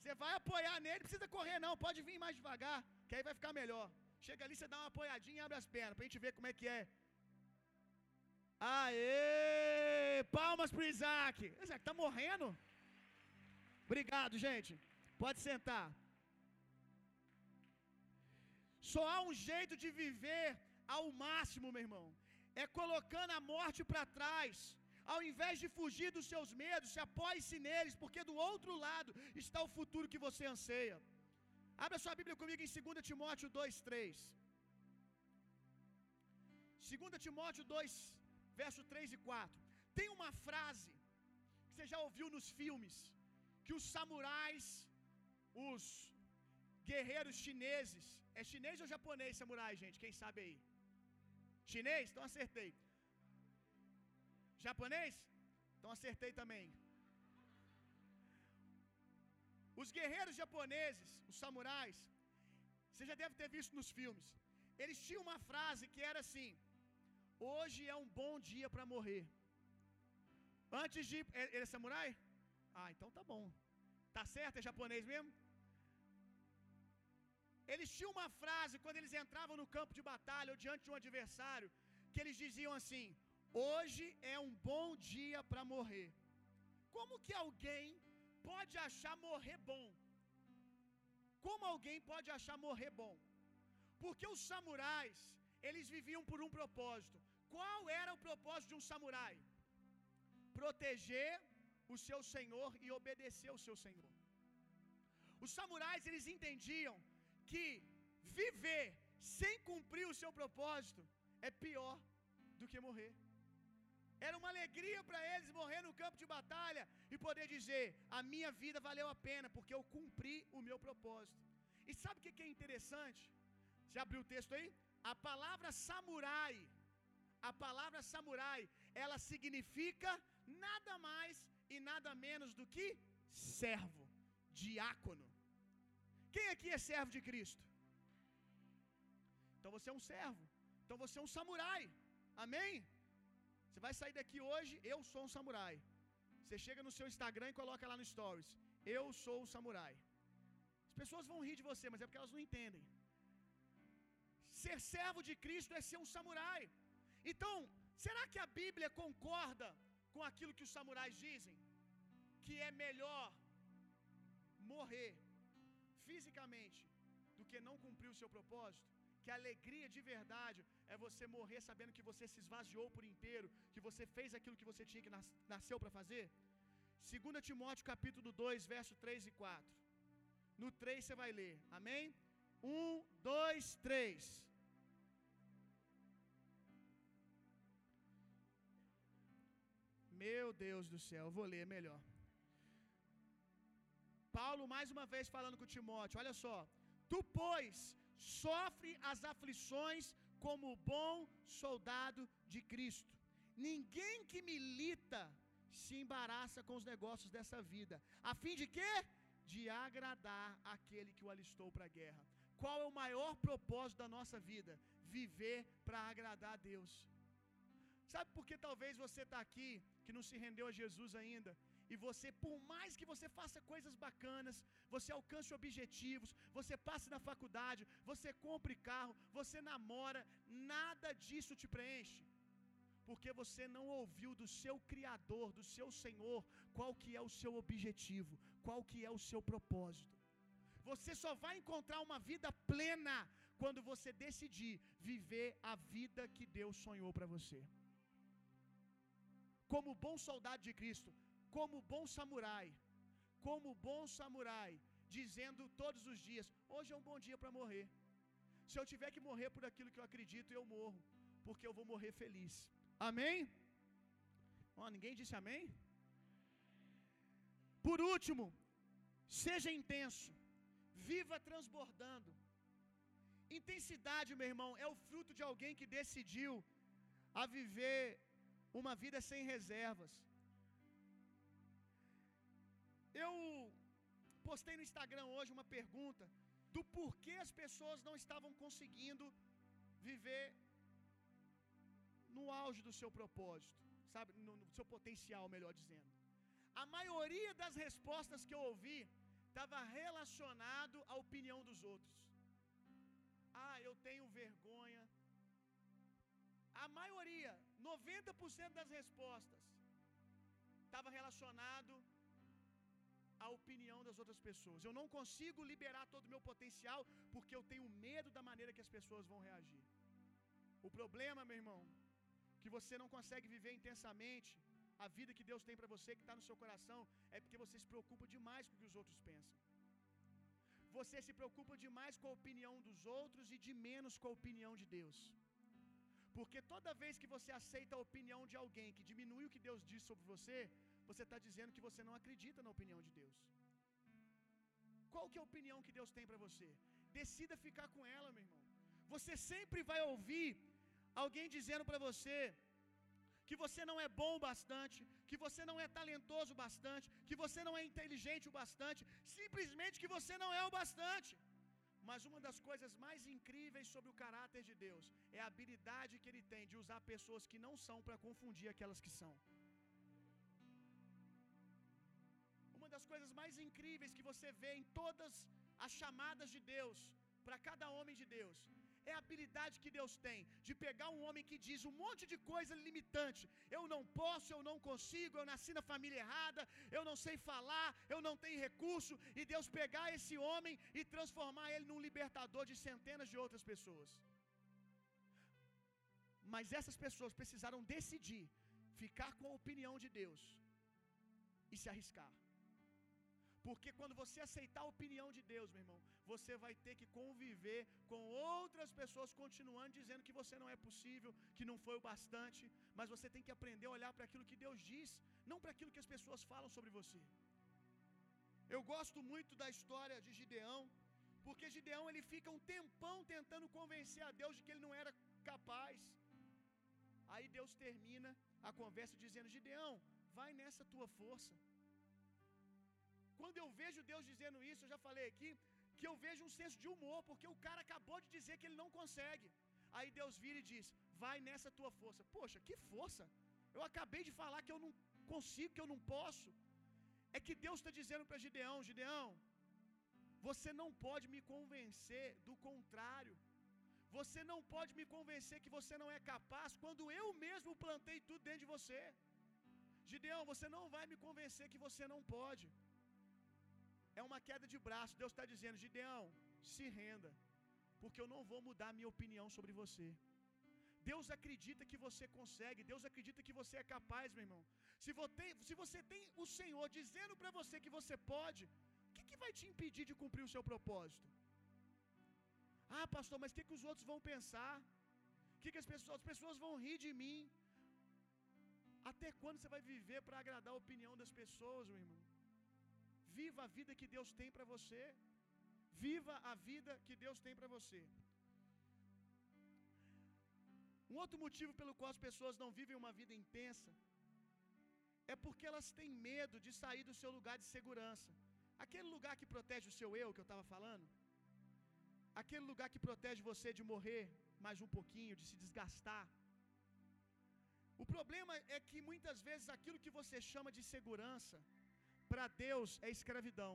Você vai apoiar nele, precisa correr não, pode vir mais devagar, que aí vai ficar melhor. Chega ali, você dá uma apoiadinha e abre as pernas, pra gente ver como é que é. Aê! Palmas pro Isaac. Isaac, tá morrendo? Obrigado, gente. Pode sentar. Só há um jeito de viver ao máximo, meu irmão. É colocando a morte para trás. Ao invés de fugir dos seus medos, se apoie-se neles, porque do outro lado está o futuro que você anseia. Abra sua Bíblia comigo em 2 Timóteo 2:3. 2 Timóteo 2 verso 3 e 4. Tem uma frase que você já ouviu nos filmes, que os samurais, os guerreiros chineses, é chinês ou japonês samurai, gente? Quem sabe aí? Chinês? Então acertei. Japonês? Então acertei também. Os guerreiros japoneses, os samurais, você já deve ter visto nos filmes. Eles tinham uma frase que era assim: Hoje é um bom dia para morrer. Antes de. Ele é samurai? Ah, então tá bom. Tá certo? É japonês mesmo? Eles tinham uma frase quando eles entravam no campo de batalha ou diante de um adversário, que eles diziam assim: Hoje é um bom dia para morrer. Como que alguém pode achar morrer bom? Como alguém pode achar morrer bom? Porque os samurais, eles viviam por um propósito. Qual era o propósito de um samurai? Proteger o seu senhor e obedecer o seu senhor. Os samurais eles entendiam que viver sem cumprir o seu propósito é pior do que morrer. Era uma alegria para eles morrer no campo de batalha e poder dizer: a minha vida valeu a pena porque eu cumpri o meu propósito. E sabe o que é interessante? Já abriu o texto aí? A palavra samurai, a palavra samurai, ela significa nada mais e nada menos do que servo, diácono. Quem aqui é servo de Cristo? Então você é um servo. Então você é um samurai. Amém? Você vai sair daqui hoje, eu sou um samurai. Você chega no seu Instagram e coloca lá no Stories: Eu sou um samurai. As pessoas vão rir de você, mas é porque elas não entendem. Ser servo de Cristo é ser um samurai. Então, será que a Bíblia concorda com aquilo que os samurais dizem? Que é melhor morrer fisicamente do que não cumprir o seu propósito? Que alegria de verdade é você morrer sabendo que você se esvaziou por inteiro, que você fez aquilo que você tinha que nas, nasceu para fazer? 2 Timóteo capítulo 2, verso 3 e 4. No 3 você vai ler. Amém? 1, 2, 3. Meu Deus do céu, eu vou ler melhor. Paulo, mais uma vez, falando com Timóteo: olha só. Tu, pois, sofre as aflições como bom soldado de Cristo. Ninguém que milita se embaraça com os negócios dessa vida, a fim de quê? De agradar aquele que o alistou para a guerra. Qual é o maior propósito da nossa vida? Viver para agradar a Deus. Sabe por que talvez você está aqui, que não se rendeu a Jesus ainda, e você, por mais que você faça coisas bacanas, você alcance objetivos, você passe na faculdade, você compre carro, você namora, nada disso te preenche. Porque você não ouviu do seu criador, do seu Senhor, qual que é o seu objetivo, qual que é o seu propósito. Você só vai encontrar uma vida plena quando você decidir viver a vida que Deus sonhou para você. Como bom soldado de Cristo, como bom samurai, como bom samurai, dizendo todos os dias: hoje é um bom dia para morrer. Se eu tiver que morrer por aquilo que eu acredito, eu morro, porque eu vou morrer feliz. Amém? Oh, ninguém disse amém? Por último, seja intenso, viva transbordando. Intensidade, meu irmão, é o fruto de alguém que decidiu a viver uma vida sem reservas. Eu postei no Instagram hoje uma pergunta do porquê as pessoas não estavam conseguindo viver no auge do seu propósito, sabe, no, no seu potencial, melhor dizendo. A maioria das respostas que eu ouvi estava relacionado à opinião dos outros. Ah, eu tenho vergonha. A maioria, 90% das respostas estava relacionado a opinião das outras pessoas. Eu não consigo liberar todo o meu potencial porque eu tenho medo da maneira que as pessoas vão reagir. O problema, meu irmão, que você não consegue viver intensamente a vida que Deus tem para você, que está no seu coração, é porque você se preocupa demais com o que os outros pensam. Você se preocupa demais com a opinião dos outros e de menos com a opinião de Deus. Porque toda vez que você aceita a opinião de alguém que diminui o que Deus diz sobre você, você está dizendo que você não acredita na opinião de Deus. Qual que é a opinião que Deus tem para você? Decida ficar com ela, meu irmão. Você sempre vai ouvir alguém dizendo para você que você não é bom o bastante, que você não é talentoso o bastante, que você não é inteligente o bastante, simplesmente que você não é o bastante. Mas uma das coisas mais incríveis sobre o caráter de Deus é a habilidade que ele tem de usar pessoas que não são para confundir aquelas que são. Coisas mais incríveis que você vê em todas as chamadas de Deus para cada homem de Deus é a habilidade que Deus tem de pegar um homem que diz um monte de coisa limitante. Eu não posso, eu não consigo, eu nasci na família errada, eu não sei falar, eu não tenho recurso, e Deus pegar esse homem e transformar ele num libertador de centenas de outras pessoas. Mas essas pessoas precisaram decidir ficar com a opinião de Deus e se arriscar. Porque quando você aceitar a opinião de Deus, meu irmão, você vai ter que conviver com outras pessoas continuando dizendo que você não é possível, que não foi o bastante, mas você tem que aprender a olhar para aquilo que Deus diz, não para aquilo que as pessoas falam sobre você. Eu gosto muito da história de Gideão, porque Gideão ele fica um tempão tentando convencer a Deus de que ele não era capaz. Aí Deus termina a conversa dizendo: Gideão, vai nessa tua força. Quando eu vejo Deus dizendo isso, eu já falei aqui, que eu vejo um senso de humor, porque o cara acabou de dizer que ele não consegue. Aí Deus vira e diz: Vai nessa tua força. Poxa, que força! Eu acabei de falar que eu não consigo, que eu não posso. É que Deus está dizendo para Gideão: Gideão, você não pode me convencer do contrário. Você não pode me convencer que você não é capaz quando eu mesmo plantei tudo dentro de você. Gideão, você não vai me convencer que você não pode é uma queda de braço. Deus está dizendo: Gideão, se renda, porque eu não vou mudar minha opinião sobre você. Deus acredita que você consegue, Deus acredita que você é capaz, meu irmão. Se você tem, se você tem o Senhor dizendo para você que você pode, o que, que vai te impedir de cumprir o seu propósito? Ah, pastor, mas o que, que os outros vão pensar? O que, que as pessoas, as pessoas vão rir de mim? Até quando você vai viver para agradar a opinião das pessoas, meu irmão? Viva a vida que Deus tem para você. Viva a vida que Deus tem para você. Um outro motivo pelo qual as pessoas não vivem uma vida intensa é porque elas têm medo de sair do seu lugar de segurança. Aquele lugar que protege o seu eu que eu estava falando, aquele lugar que protege você de morrer mais um pouquinho, de se desgastar. O problema é que muitas vezes aquilo que você chama de segurança para Deus é escravidão.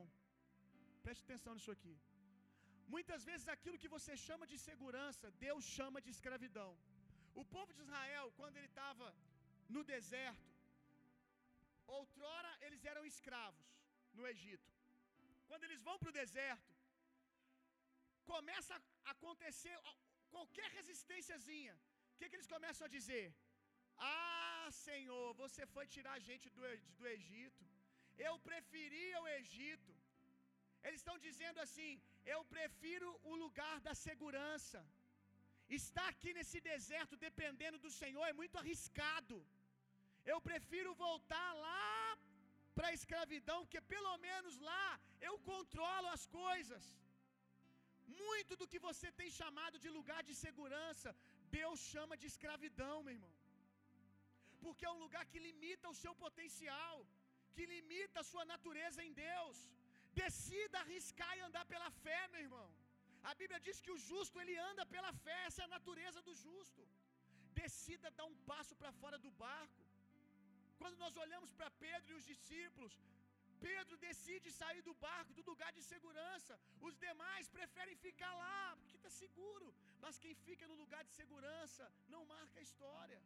Preste atenção nisso aqui. Muitas vezes aquilo que você chama de segurança, Deus chama de escravidão. O povo de Israel, quando ele estava no deserto, outrora eles eram escravos no Egito. Quando eles vão para o deserto, começa a acontecer qualquer resistênciazinha. O que, que eles começam a dizer? Ah, Senhor, você foi tirar a gente do, do Egito. Eu preferia o Egito. Eles estão dizendo assim: eu prefiro o lugar da segurança. Estar aqui nesse deserto dependendo do Senhor é muito arriscado. Eu prefiro voltar lá para a escravidão, porque pelo menos lá eu controlo as coisas. Muito do que você tem chamado de lugar de segurança, Deus chama de escravidão, meu irmão. Porque é um lugar que limita o seu potencial que limita a sua natureza em Deus. Decida arriscar e andar pela fé, meu irmão. A Bíblia diz que o justo ele anda pela fé, essa é a natureza do justo. Decida dar um passo para fora do barco. Quando nós olhamos para Pedro e os discípulos, Pedro decide sair do barco, do lugar de segurança. Os demais preferem ficar lá, porque está seguro. Mas quem fica no lugar de segurança não marca a história.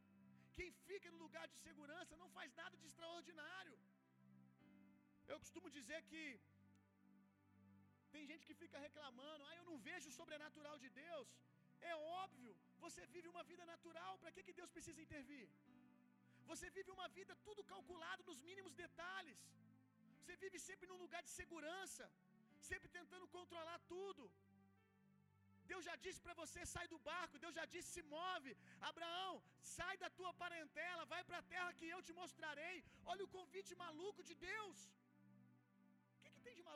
Quem fica no lugar de segurança não faz nada de extraordinário. Eu costumo dizer que tem gente que fica reclamando, ah, eu não vejo o sobrenatural de Deus. É óbvio, você vive uma vida natural, para que, que Deus precisa intervir? Você vive uma vida tudo calculado nos mínimos detalhes. Você vive sempre num lugar de segurança, sempre tentando controlar tudo. Deus já disse para você sai do barco, Deus já disse se move. Abraão, sai da tua parentela, vai para a terra que eu te mostrarei. Olha o convite maluco de Deus.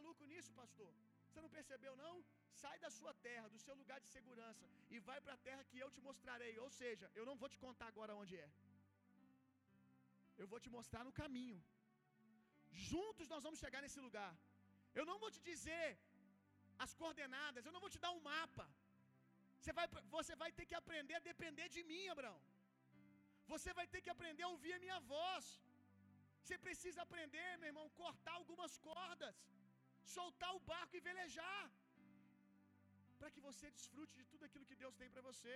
Maluco nisso, pastor? Você não percebeu não? Sai da sua terra, do seu lugar de segurança e vai para a terra que eu te mostrarei. Ou seja, eu não vou te contar agora onde é. Eu vou te mostrar no caminho. Juntos nós vamos chegar nesse lugar. Eu não vou te dizer as coordenadas, eu não vou te dar um mapa. Você vai, você vai ter que aprender a depender de mim, Abraão. Você vai ter que aprender a ouvir a minha voz. Você precisa aprender, meu irmão, cortar algumas cordas, soltar o barco e velejar, para que você desfrute de tudo aquilo que Deus tem para você.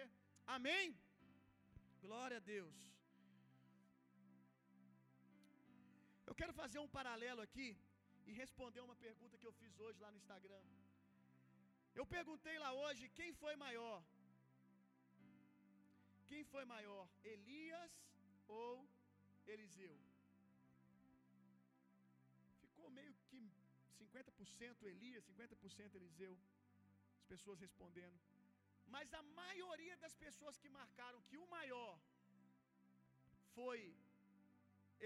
Amém? Glória a Deus. Eu quero fazer um paralelo aqui e responder uma pergunta que eu fiz hoje lá no Instagram. Eu perguntei lá hoje quem foi maior. Quem foi maior, Elias ou Eliseu? 50% Elias, 50% Eliseu. As pessoas respondendo. Mas a maioria das pessoas que marcaram que o maior foi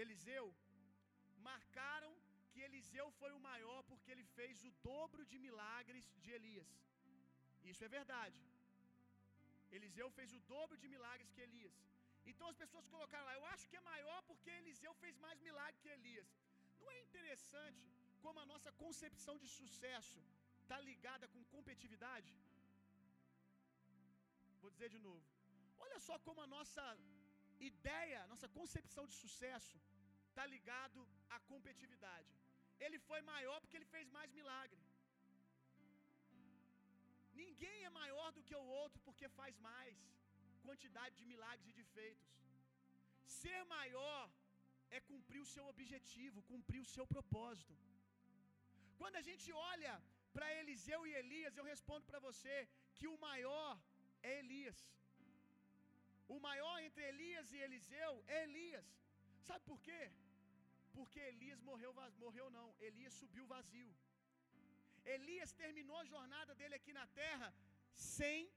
Eliseu, marcaram que Eliseu foi o maior porque ele fez o dobro de milagres de Elias. Isso é verdade. Eliseu fez o dobro de milagres que Elias. Então as pessoas colocaram lá, eu acho que é maior porque Eliseu fez mais milagres que Elias. Não é interessante como a nossa concepção de sucesso está ligada com competitividade? Vou dizer de novo. Olha só como a nossa ideia, nossa concepção de sucesso está ligado à competitividade. Ele foi maior porque ele fez mais milagre. Ninguém é maior do que o outro porque faz mais quantidade de milagres e de feitos. Ser maior é cumprir o seu objetivo, cumprir o seu propósito. Quando a gente olha para Eliseu e Elias, eu respondo para você que o maior é Elias. O maior entre Elias e Eliseu é Elias. Sabe por quê? Porque Elias morreu, morreu não, Elias subiu vazio. Elias terminou a jornada dele aqui na terra sem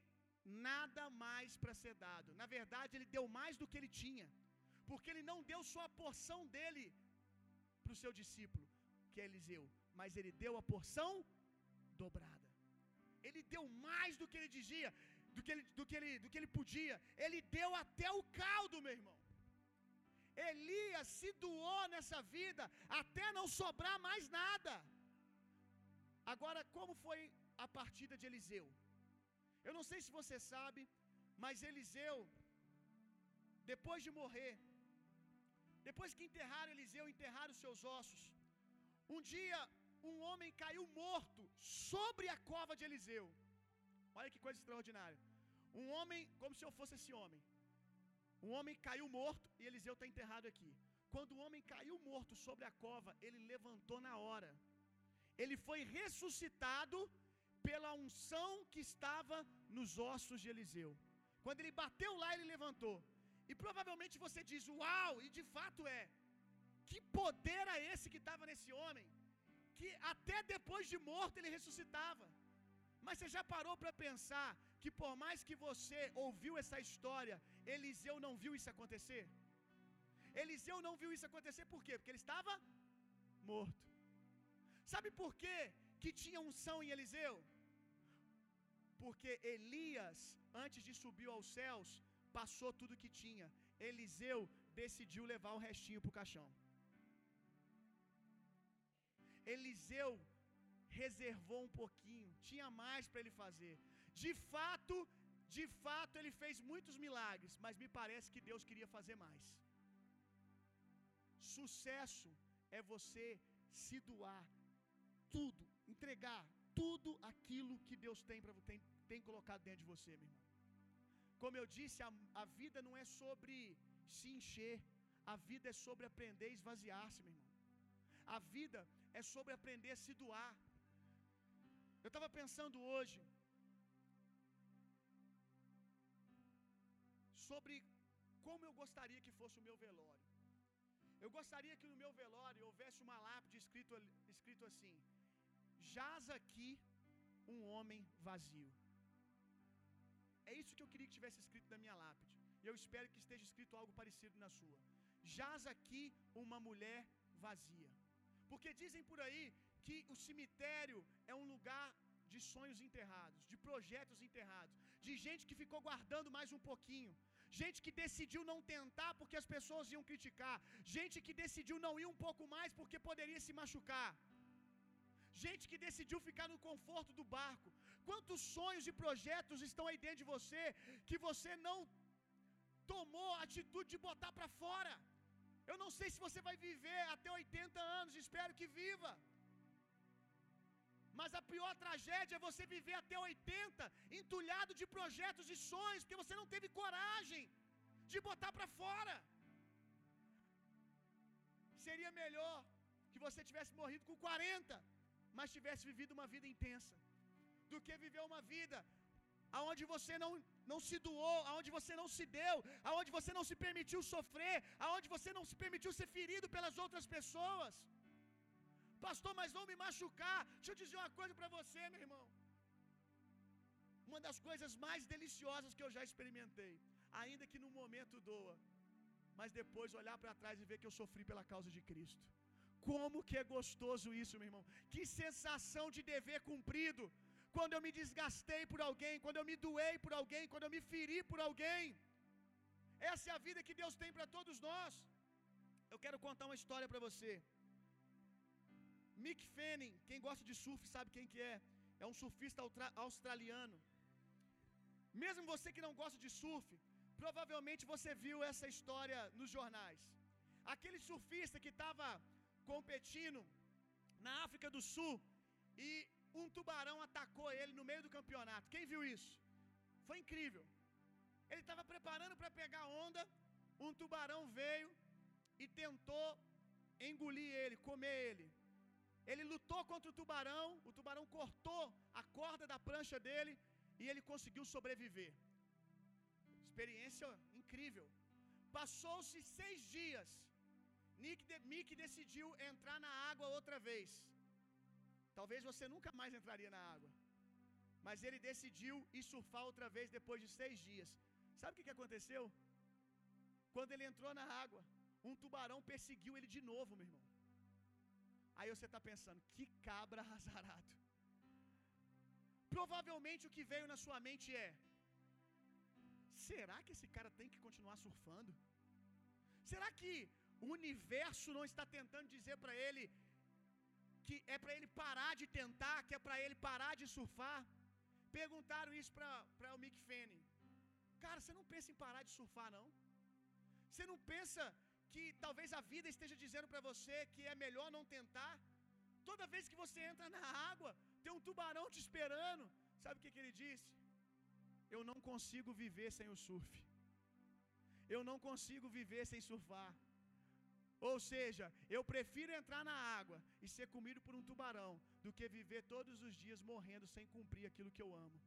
nada mais para ser dado. Na verdade, ele deu mais do que ele tinha, porque ele não deu só a porção dele para o seu discípulo, que é Eliseu, mas ele deu a porção dobrada. Ele deu mais do que ele dizia, do que ele, do que ele, do que ele podia. Ele deu até o caldo, meu irmão. Elias se doou nessa vida até não sobrar mais nada. Agora, como foi a partida de Eliseu? Eu não sei se você sabe, mas Eliseu, depois de morrer, depois que enterraram Eliseu, enterraram os seus ossos, um dia um homem caiu morto sobre a cova de Eliseu. Olha que coisa extraordinária. Um homem, como se eu fosse esse homem. Um homem caiu morto e Eliseu está enterrado aqui. Quando o homem caiu morto sobre a cova, ele levantou na hora. Ele foi ressuscitado pela unção que estava nos ossos de Eliseu. Quando ele bateu lá, ele levantou. E provavelmente você diz: Uau! E de fato é. Que poder é esse que estava nesse homem? Que até depois de morto ele ressuscitava. Mas você já parou para pensar que por mais que você ouviu essa história, Eliseu não viu isso acontecer? Eliseu não viu isso acontecer por quê? Porque ele estava morto. Sabe por quê que tinha unção em Eliseu? Porque Elias, antes de subir aos céus, passou tudo que tinha. Eliseu decidiu levar o restinho para o caixão. Eliseu reservou um pouquinho, tinha mais para ele fazer. De fato, de fato ele fez muitos milagres, mas me parece que Deus queria fazer mais. Sucesso é você se doar tudo, entregar tudo aquilo que Deus tem para tem, tem colocado dentro de você, meu irmão. Como eu disse, a, a vida não é sobre se encher, a vida é sobre aprender a esvaziar-se, meu irmão. A vida é sobre aprender a se doar. Eu estava pensando hoje sobre como eu gostaria que fosse o meu velório. Eu gostaria que no meu velório houvesse uma lápide escrito, escrito assim: Jaz aqui um homem vazio. que eu queria que tivesse escrito na minha lápide. E eu espero que esteja escrito algo parecido na sua. Jaz aqui uma mulher vazia. Porque dizem por aí que o cemitério é um lugar de sonhos enterrados, de projetos enterrados, de gente que ficou guardando mais um pouquinho, gente que decidiu não tentar porque as pessoas iam criticar, gente que decidiu não ir um pouco mais porque poderia se machucar. Gente que decidiu ficar no conforto do barco. Quantos sonhos e projetos estão aí dentro de você que você não tomou a atitude de botar para fora? Eu não sei se você vai viver até 80 anos, espero que viva. Mas a pior tragédia é você viver até 80 entulhado de projetos e sonhos, porque você não teve coragem de botar para fora. Seria melhor que você tivesse morrido com 40, mas tivesse vivido uma vida intensa, do que viver uma vida aonde você não não se doou, aonde você não se deu, aonde você não se permitiu sofrer, aonde você não se permitiu ser ferido pelas outras pessoas. Pastor, mas não me machucar. Deixa eu dizer uma coisa para você, meu irmão. Uma das coisas mais deliciosas que eu já experimentei, ainda que no momento doa, mas depois olhar para trás e ver que eu sofri pela causa de Cristo. Como que é gostoso isso, meu irmão. Que sensação de dever cumprido. Quando eu me desgastei por alguém, quando eu me doei por alguém, quando eu me feri por alguém. Essa é a vida que Deus tem para todos nós. Eu quero contar uma história para você. Mick Fanning, quem gosta de surf sabe quem que é. É um surfista australiano. Mesmo você que não gosta de surf, provavelmente você viu essa história nos jornais. Aquele surfista que estava competindo na África do Sul e um tubarão atacou ele no meio do campeonato. Quem viu isso? Foi incrível. Ele estava preparando para pegar onda, um tubarão veio e tentou engolir ele, comer ele. Ele lutou contra o tubarão, o tubarão cortou a corda da prancha dele e ele conseguiu sobreviver. Experiência incrível. Passou-se seis dias. Nick, de, Mick decidiu entrar na água outra vez. Talvez você nunca mais entraria na água. Mas ele decidiu ir surfar outra vez depois de seis dias. Sabe o que, que aconteceu? Quando ele entrou na água, um tubarão perseguiu ele de novo, meu irmão. Aí você está pensando, que cabra azarado. Provavelmente o que veio na sua mente é: será que esse cara tem que continuar surfando? Será que o universo não está tentando dizer para ele que é para ele parar de tentar, que é para ele parar de surfar? Perguntaram isso para o Mick Fanning. Cara, você não pensa em parar de surfar, não? Você não pensa que talvez a vida esteja dizendo para você que é melhor não tentar? Toda vez que você entra na água, tem um tubarão te esperando. Sabe o que, que ele disse? Eu não consigo viver sem o surf. Eu não consigo viver sem surfar. Ou seja, eu prefiro entrar na água e ser comido por um tubarão do que viver todos os dias morrendo sem cumprir aquilo que eu amo.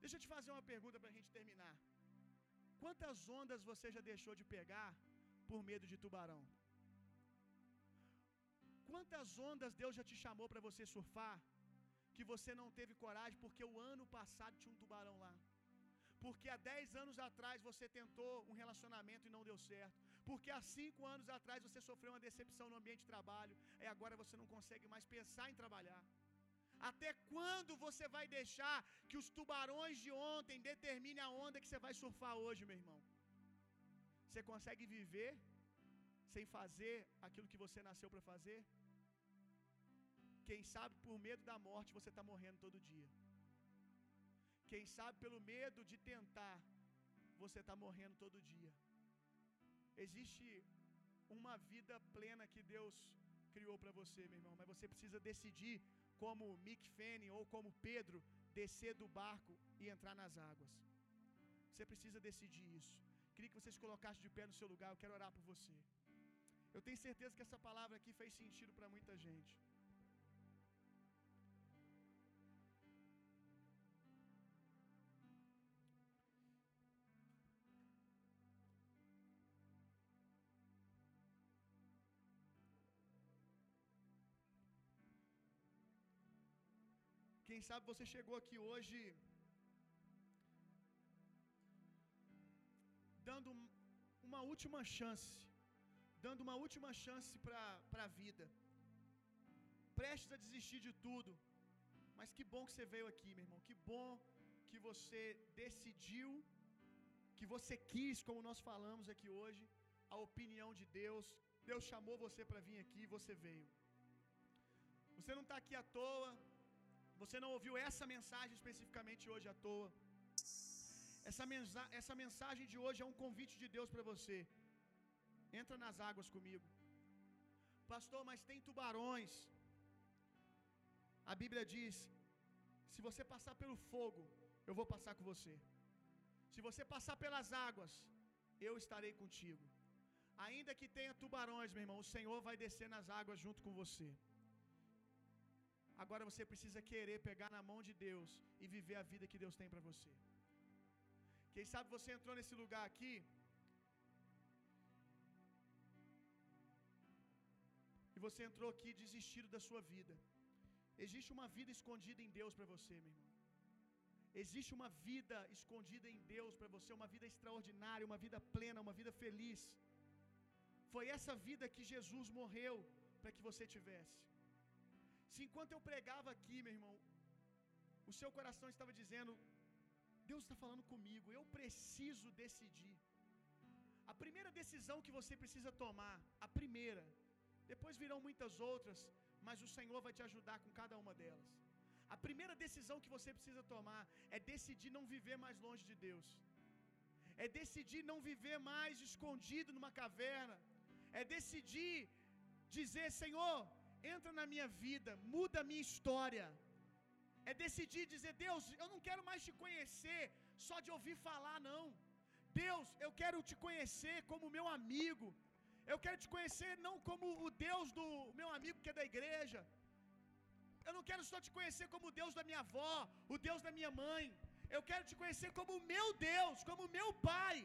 Deixa eu te fazer uma pergunta para a gente terminar. Quantas ondas você já deixou de pegar por medo de tubarão? Quantas ondas Deus já te chamou para você surfar que você não teve coragem porque o ano passado tinha um tubarão lá? Porque há 10 anos atrás você tentou um relacionamento e não deu certo. Porque há 5 anos atrás você sofreu uma decepção no ambiente de trabalho e agora você não consegue mais pensar em trabalhar. Até quando você vai deixar que os tubarões de ontem determinem a onda que você vai surfar hoje, meu irmão? Você consegue viver sem fazer aquilo que você nasceu para fazer? Quem sabe por medo da morte você está morrendo todo dia. Quem sabe pelo medo de tentar, você está morrendo todo dia. Existe uma vida plena que Deus criou para você, meu irmão, mas você precisa decidir como Mick Fanning ou como Pedro, descer do barco e entrar nas águas. Você precisa decidir isso. Queria que vocês colocassem de pé no seu lugar, eu quero orar por você. Eu tenho certeza que essa palavra aqui fez sentido para muita gente. Sabe você chegou aqui hoje dando uma última chance, dando uma última chance para a vida. Prestes a desistir de tudo. Mas que bom que você veio aqui, meu irmão. Que bom que você decidiu, que você quis, como nós falamos aqui hoje, a opinião de Deus. Deus chamou você para vir aqui e você veio. Você não está aqui à toa. Você não ouviu essa mensagem especificamente hoje à toa. Essa, mensa essa mensagem de hoje é um convite de Deus para você. Entra nas águas comigo. Pastor, mas tem tubarões. A Bíblia diz: se você passar pelo fogo, eu vou passar com você. Se você passar pelas águas, eu estarei contigo. Ainda que tenha tubarões, meu irmão, o Senhor vai descer nas águas junto com você. Agora você precisa querer pegar na mão de Deus e viver a vida que Deus tem para você. Quem sabe você entrou nesse lugar aqui e você entrou aqui desistido da sua vida. Existe uma vida escondida em Deus para você, meu irmão. Existe uma vida escondida em Deus para você, uma vida extraordinária, uma vida plena, uma vida feliz. Foi essa vida que Jesus morreu para que você tivesse. Se enquanto eu pregava aqui, meu irmão, o seu coração estava dizendo: Deus está falando comigo, eu preciso decidir. A primeira decisão que você precisa tomar, a primeira, depois virão muitas outras, mas o Senhor vai te ajudar com cada uma delas. A primeira decisão que você precisa tomar é decidir não viver mais longe de Deus, é decidir não viver mais escondido numa caverna, é decidir dizer: Senhor, entra na minha vida, muda a minha história. É decidir dizer: Deus, eu não quero mais te conhecer só de ouvir falar, não. Deus, eu quero te conhecer como meu amigo. Eu quero te conhecer não como o Deus do meu amigo que é da igreja. Eu não quero só te conhecer como o Deus da minha avó, o Deus da minha mãe. Eu quero te conhecer como o meu Deus, como o meu Pai.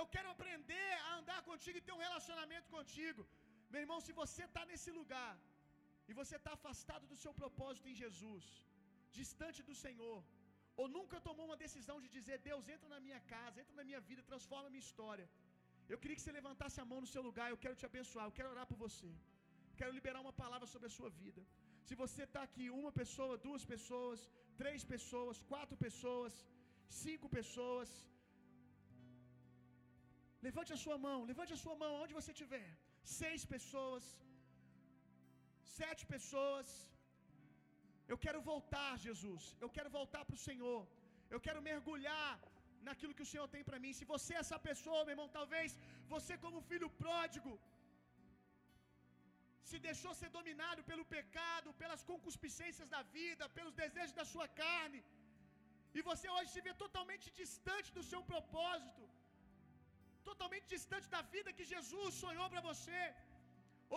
Eu quero aprender a andar contigo e ter um relacionamento contigo. Meu irmão, se você está nesse lugar e você está afastado do seu propósito em Jesus, distante do Senhor, ou nunca tomou uma decisão de dizer: Deus, entra na minha casa, entra na minha vida, transforma a minha história. Eu queria que você levantasse a mão no seu lugar. Eu quero te abençoar. Eu quero orar por você. Quero liberar uma palavra sobre a sua vida. Se você está aqui, uma pessoa, duas pessoas, três pessoas, quatro pessoas, cinco pessoas, levante a sua mão. Levante a sua mão onde você estiver. Seis pessoas, sete pessoas. Eu quero voltar, Jesus. Eu quero voltar para o Senhor. Eu quero mergulhar naquilo que o Senhor tem para mim. Se você é essa pessoa, meu irmão, talvez você, como filho pródigo, se deixou ser dominado pelo pecado, pelas concupiscências da vida, pelos desejos da sua carne, e você hoje se vê totalmente distante do seu propósito, totalmente distante da vida que Jesus sonhou para você.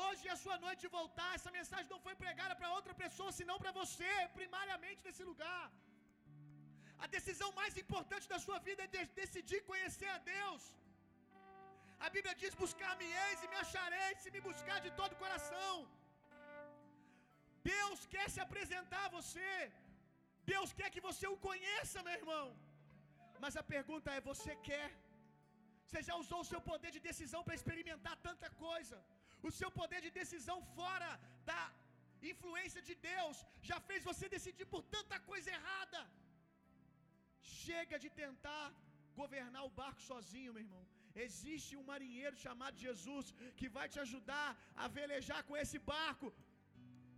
Hoje é a sua noite de voltar. Essa mensagem não foi pregada para outra pessoa, senão para você, primariamente nesse lugar. A decisão mais importante da sua vida é de decidir conhecer a Deus. A Bíblia diz: Buscar-me-eis e me achareis, se me buscar de todo o coração. Deus quer se apresentar a você. Deus quer que você o conheça, meu irmão. Mas a pergunta é: você quer? Você já usou o seu poder de decisão para experimentar tanta coisa? O seu poder de decisão fora da influência de Deus já fez você decidir por tanta coisa errada. Chega de tentar governar o barco sozinho, meu irmão. Existe um marinheiro chamado Jesus que vai te ajudar a velejar com esse barco,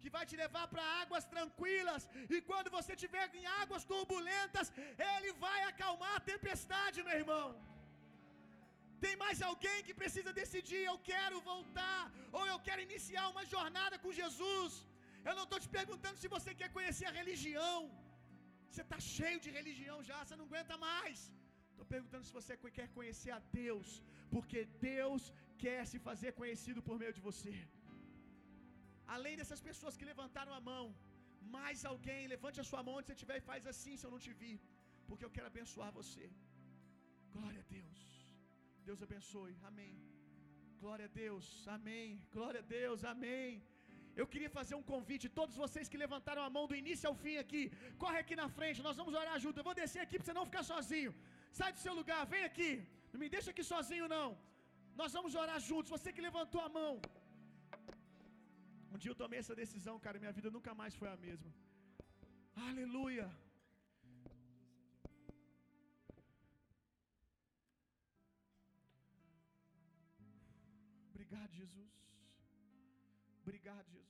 que vai te levar para águas tranquilas, e quando você estiver em águas turbulentas, ele vai acalmar a tempestade, meu irmão. Tem mais alguém que precisa decidir: eu quero voltar, ou eu quero iniciar uma jornada com Jesus. Eu não estou te perguntando se você quer conhecer a religião. Você está cheio de religião já, você não aguenta mais. Estou perguntando se você quer conhecer a Deus, porque Deus quer se fazer conhecido por meio de você. Além dessas pessoas que levantaram a mão, mais alguém, levante a sua mão onde você estiver e faz assim se eu não te vi, porque eu quero abençoar você. Glória a Deus. Deus abençoe. Amém. Glória a Deus. Amém. Glória a Deus. Amém. Eu queria fazer um convite, todos vocês que levantaram a mão do início ao fim aqui, corre aqui na frente, nós vamos orar junto. Eu vou descer aqui para você não ficar sozinho. Sai do seu lugar, vem aqui. Não me deixa aqui sozinho, não. Nós vamos orar juntos. Você que levantou a mão. Um dia eu tomei essa decisão, cara. Minha vida nunca mais foi a mesma. Aleluia. Obrigado, Jesus. Obrigado, Jesus.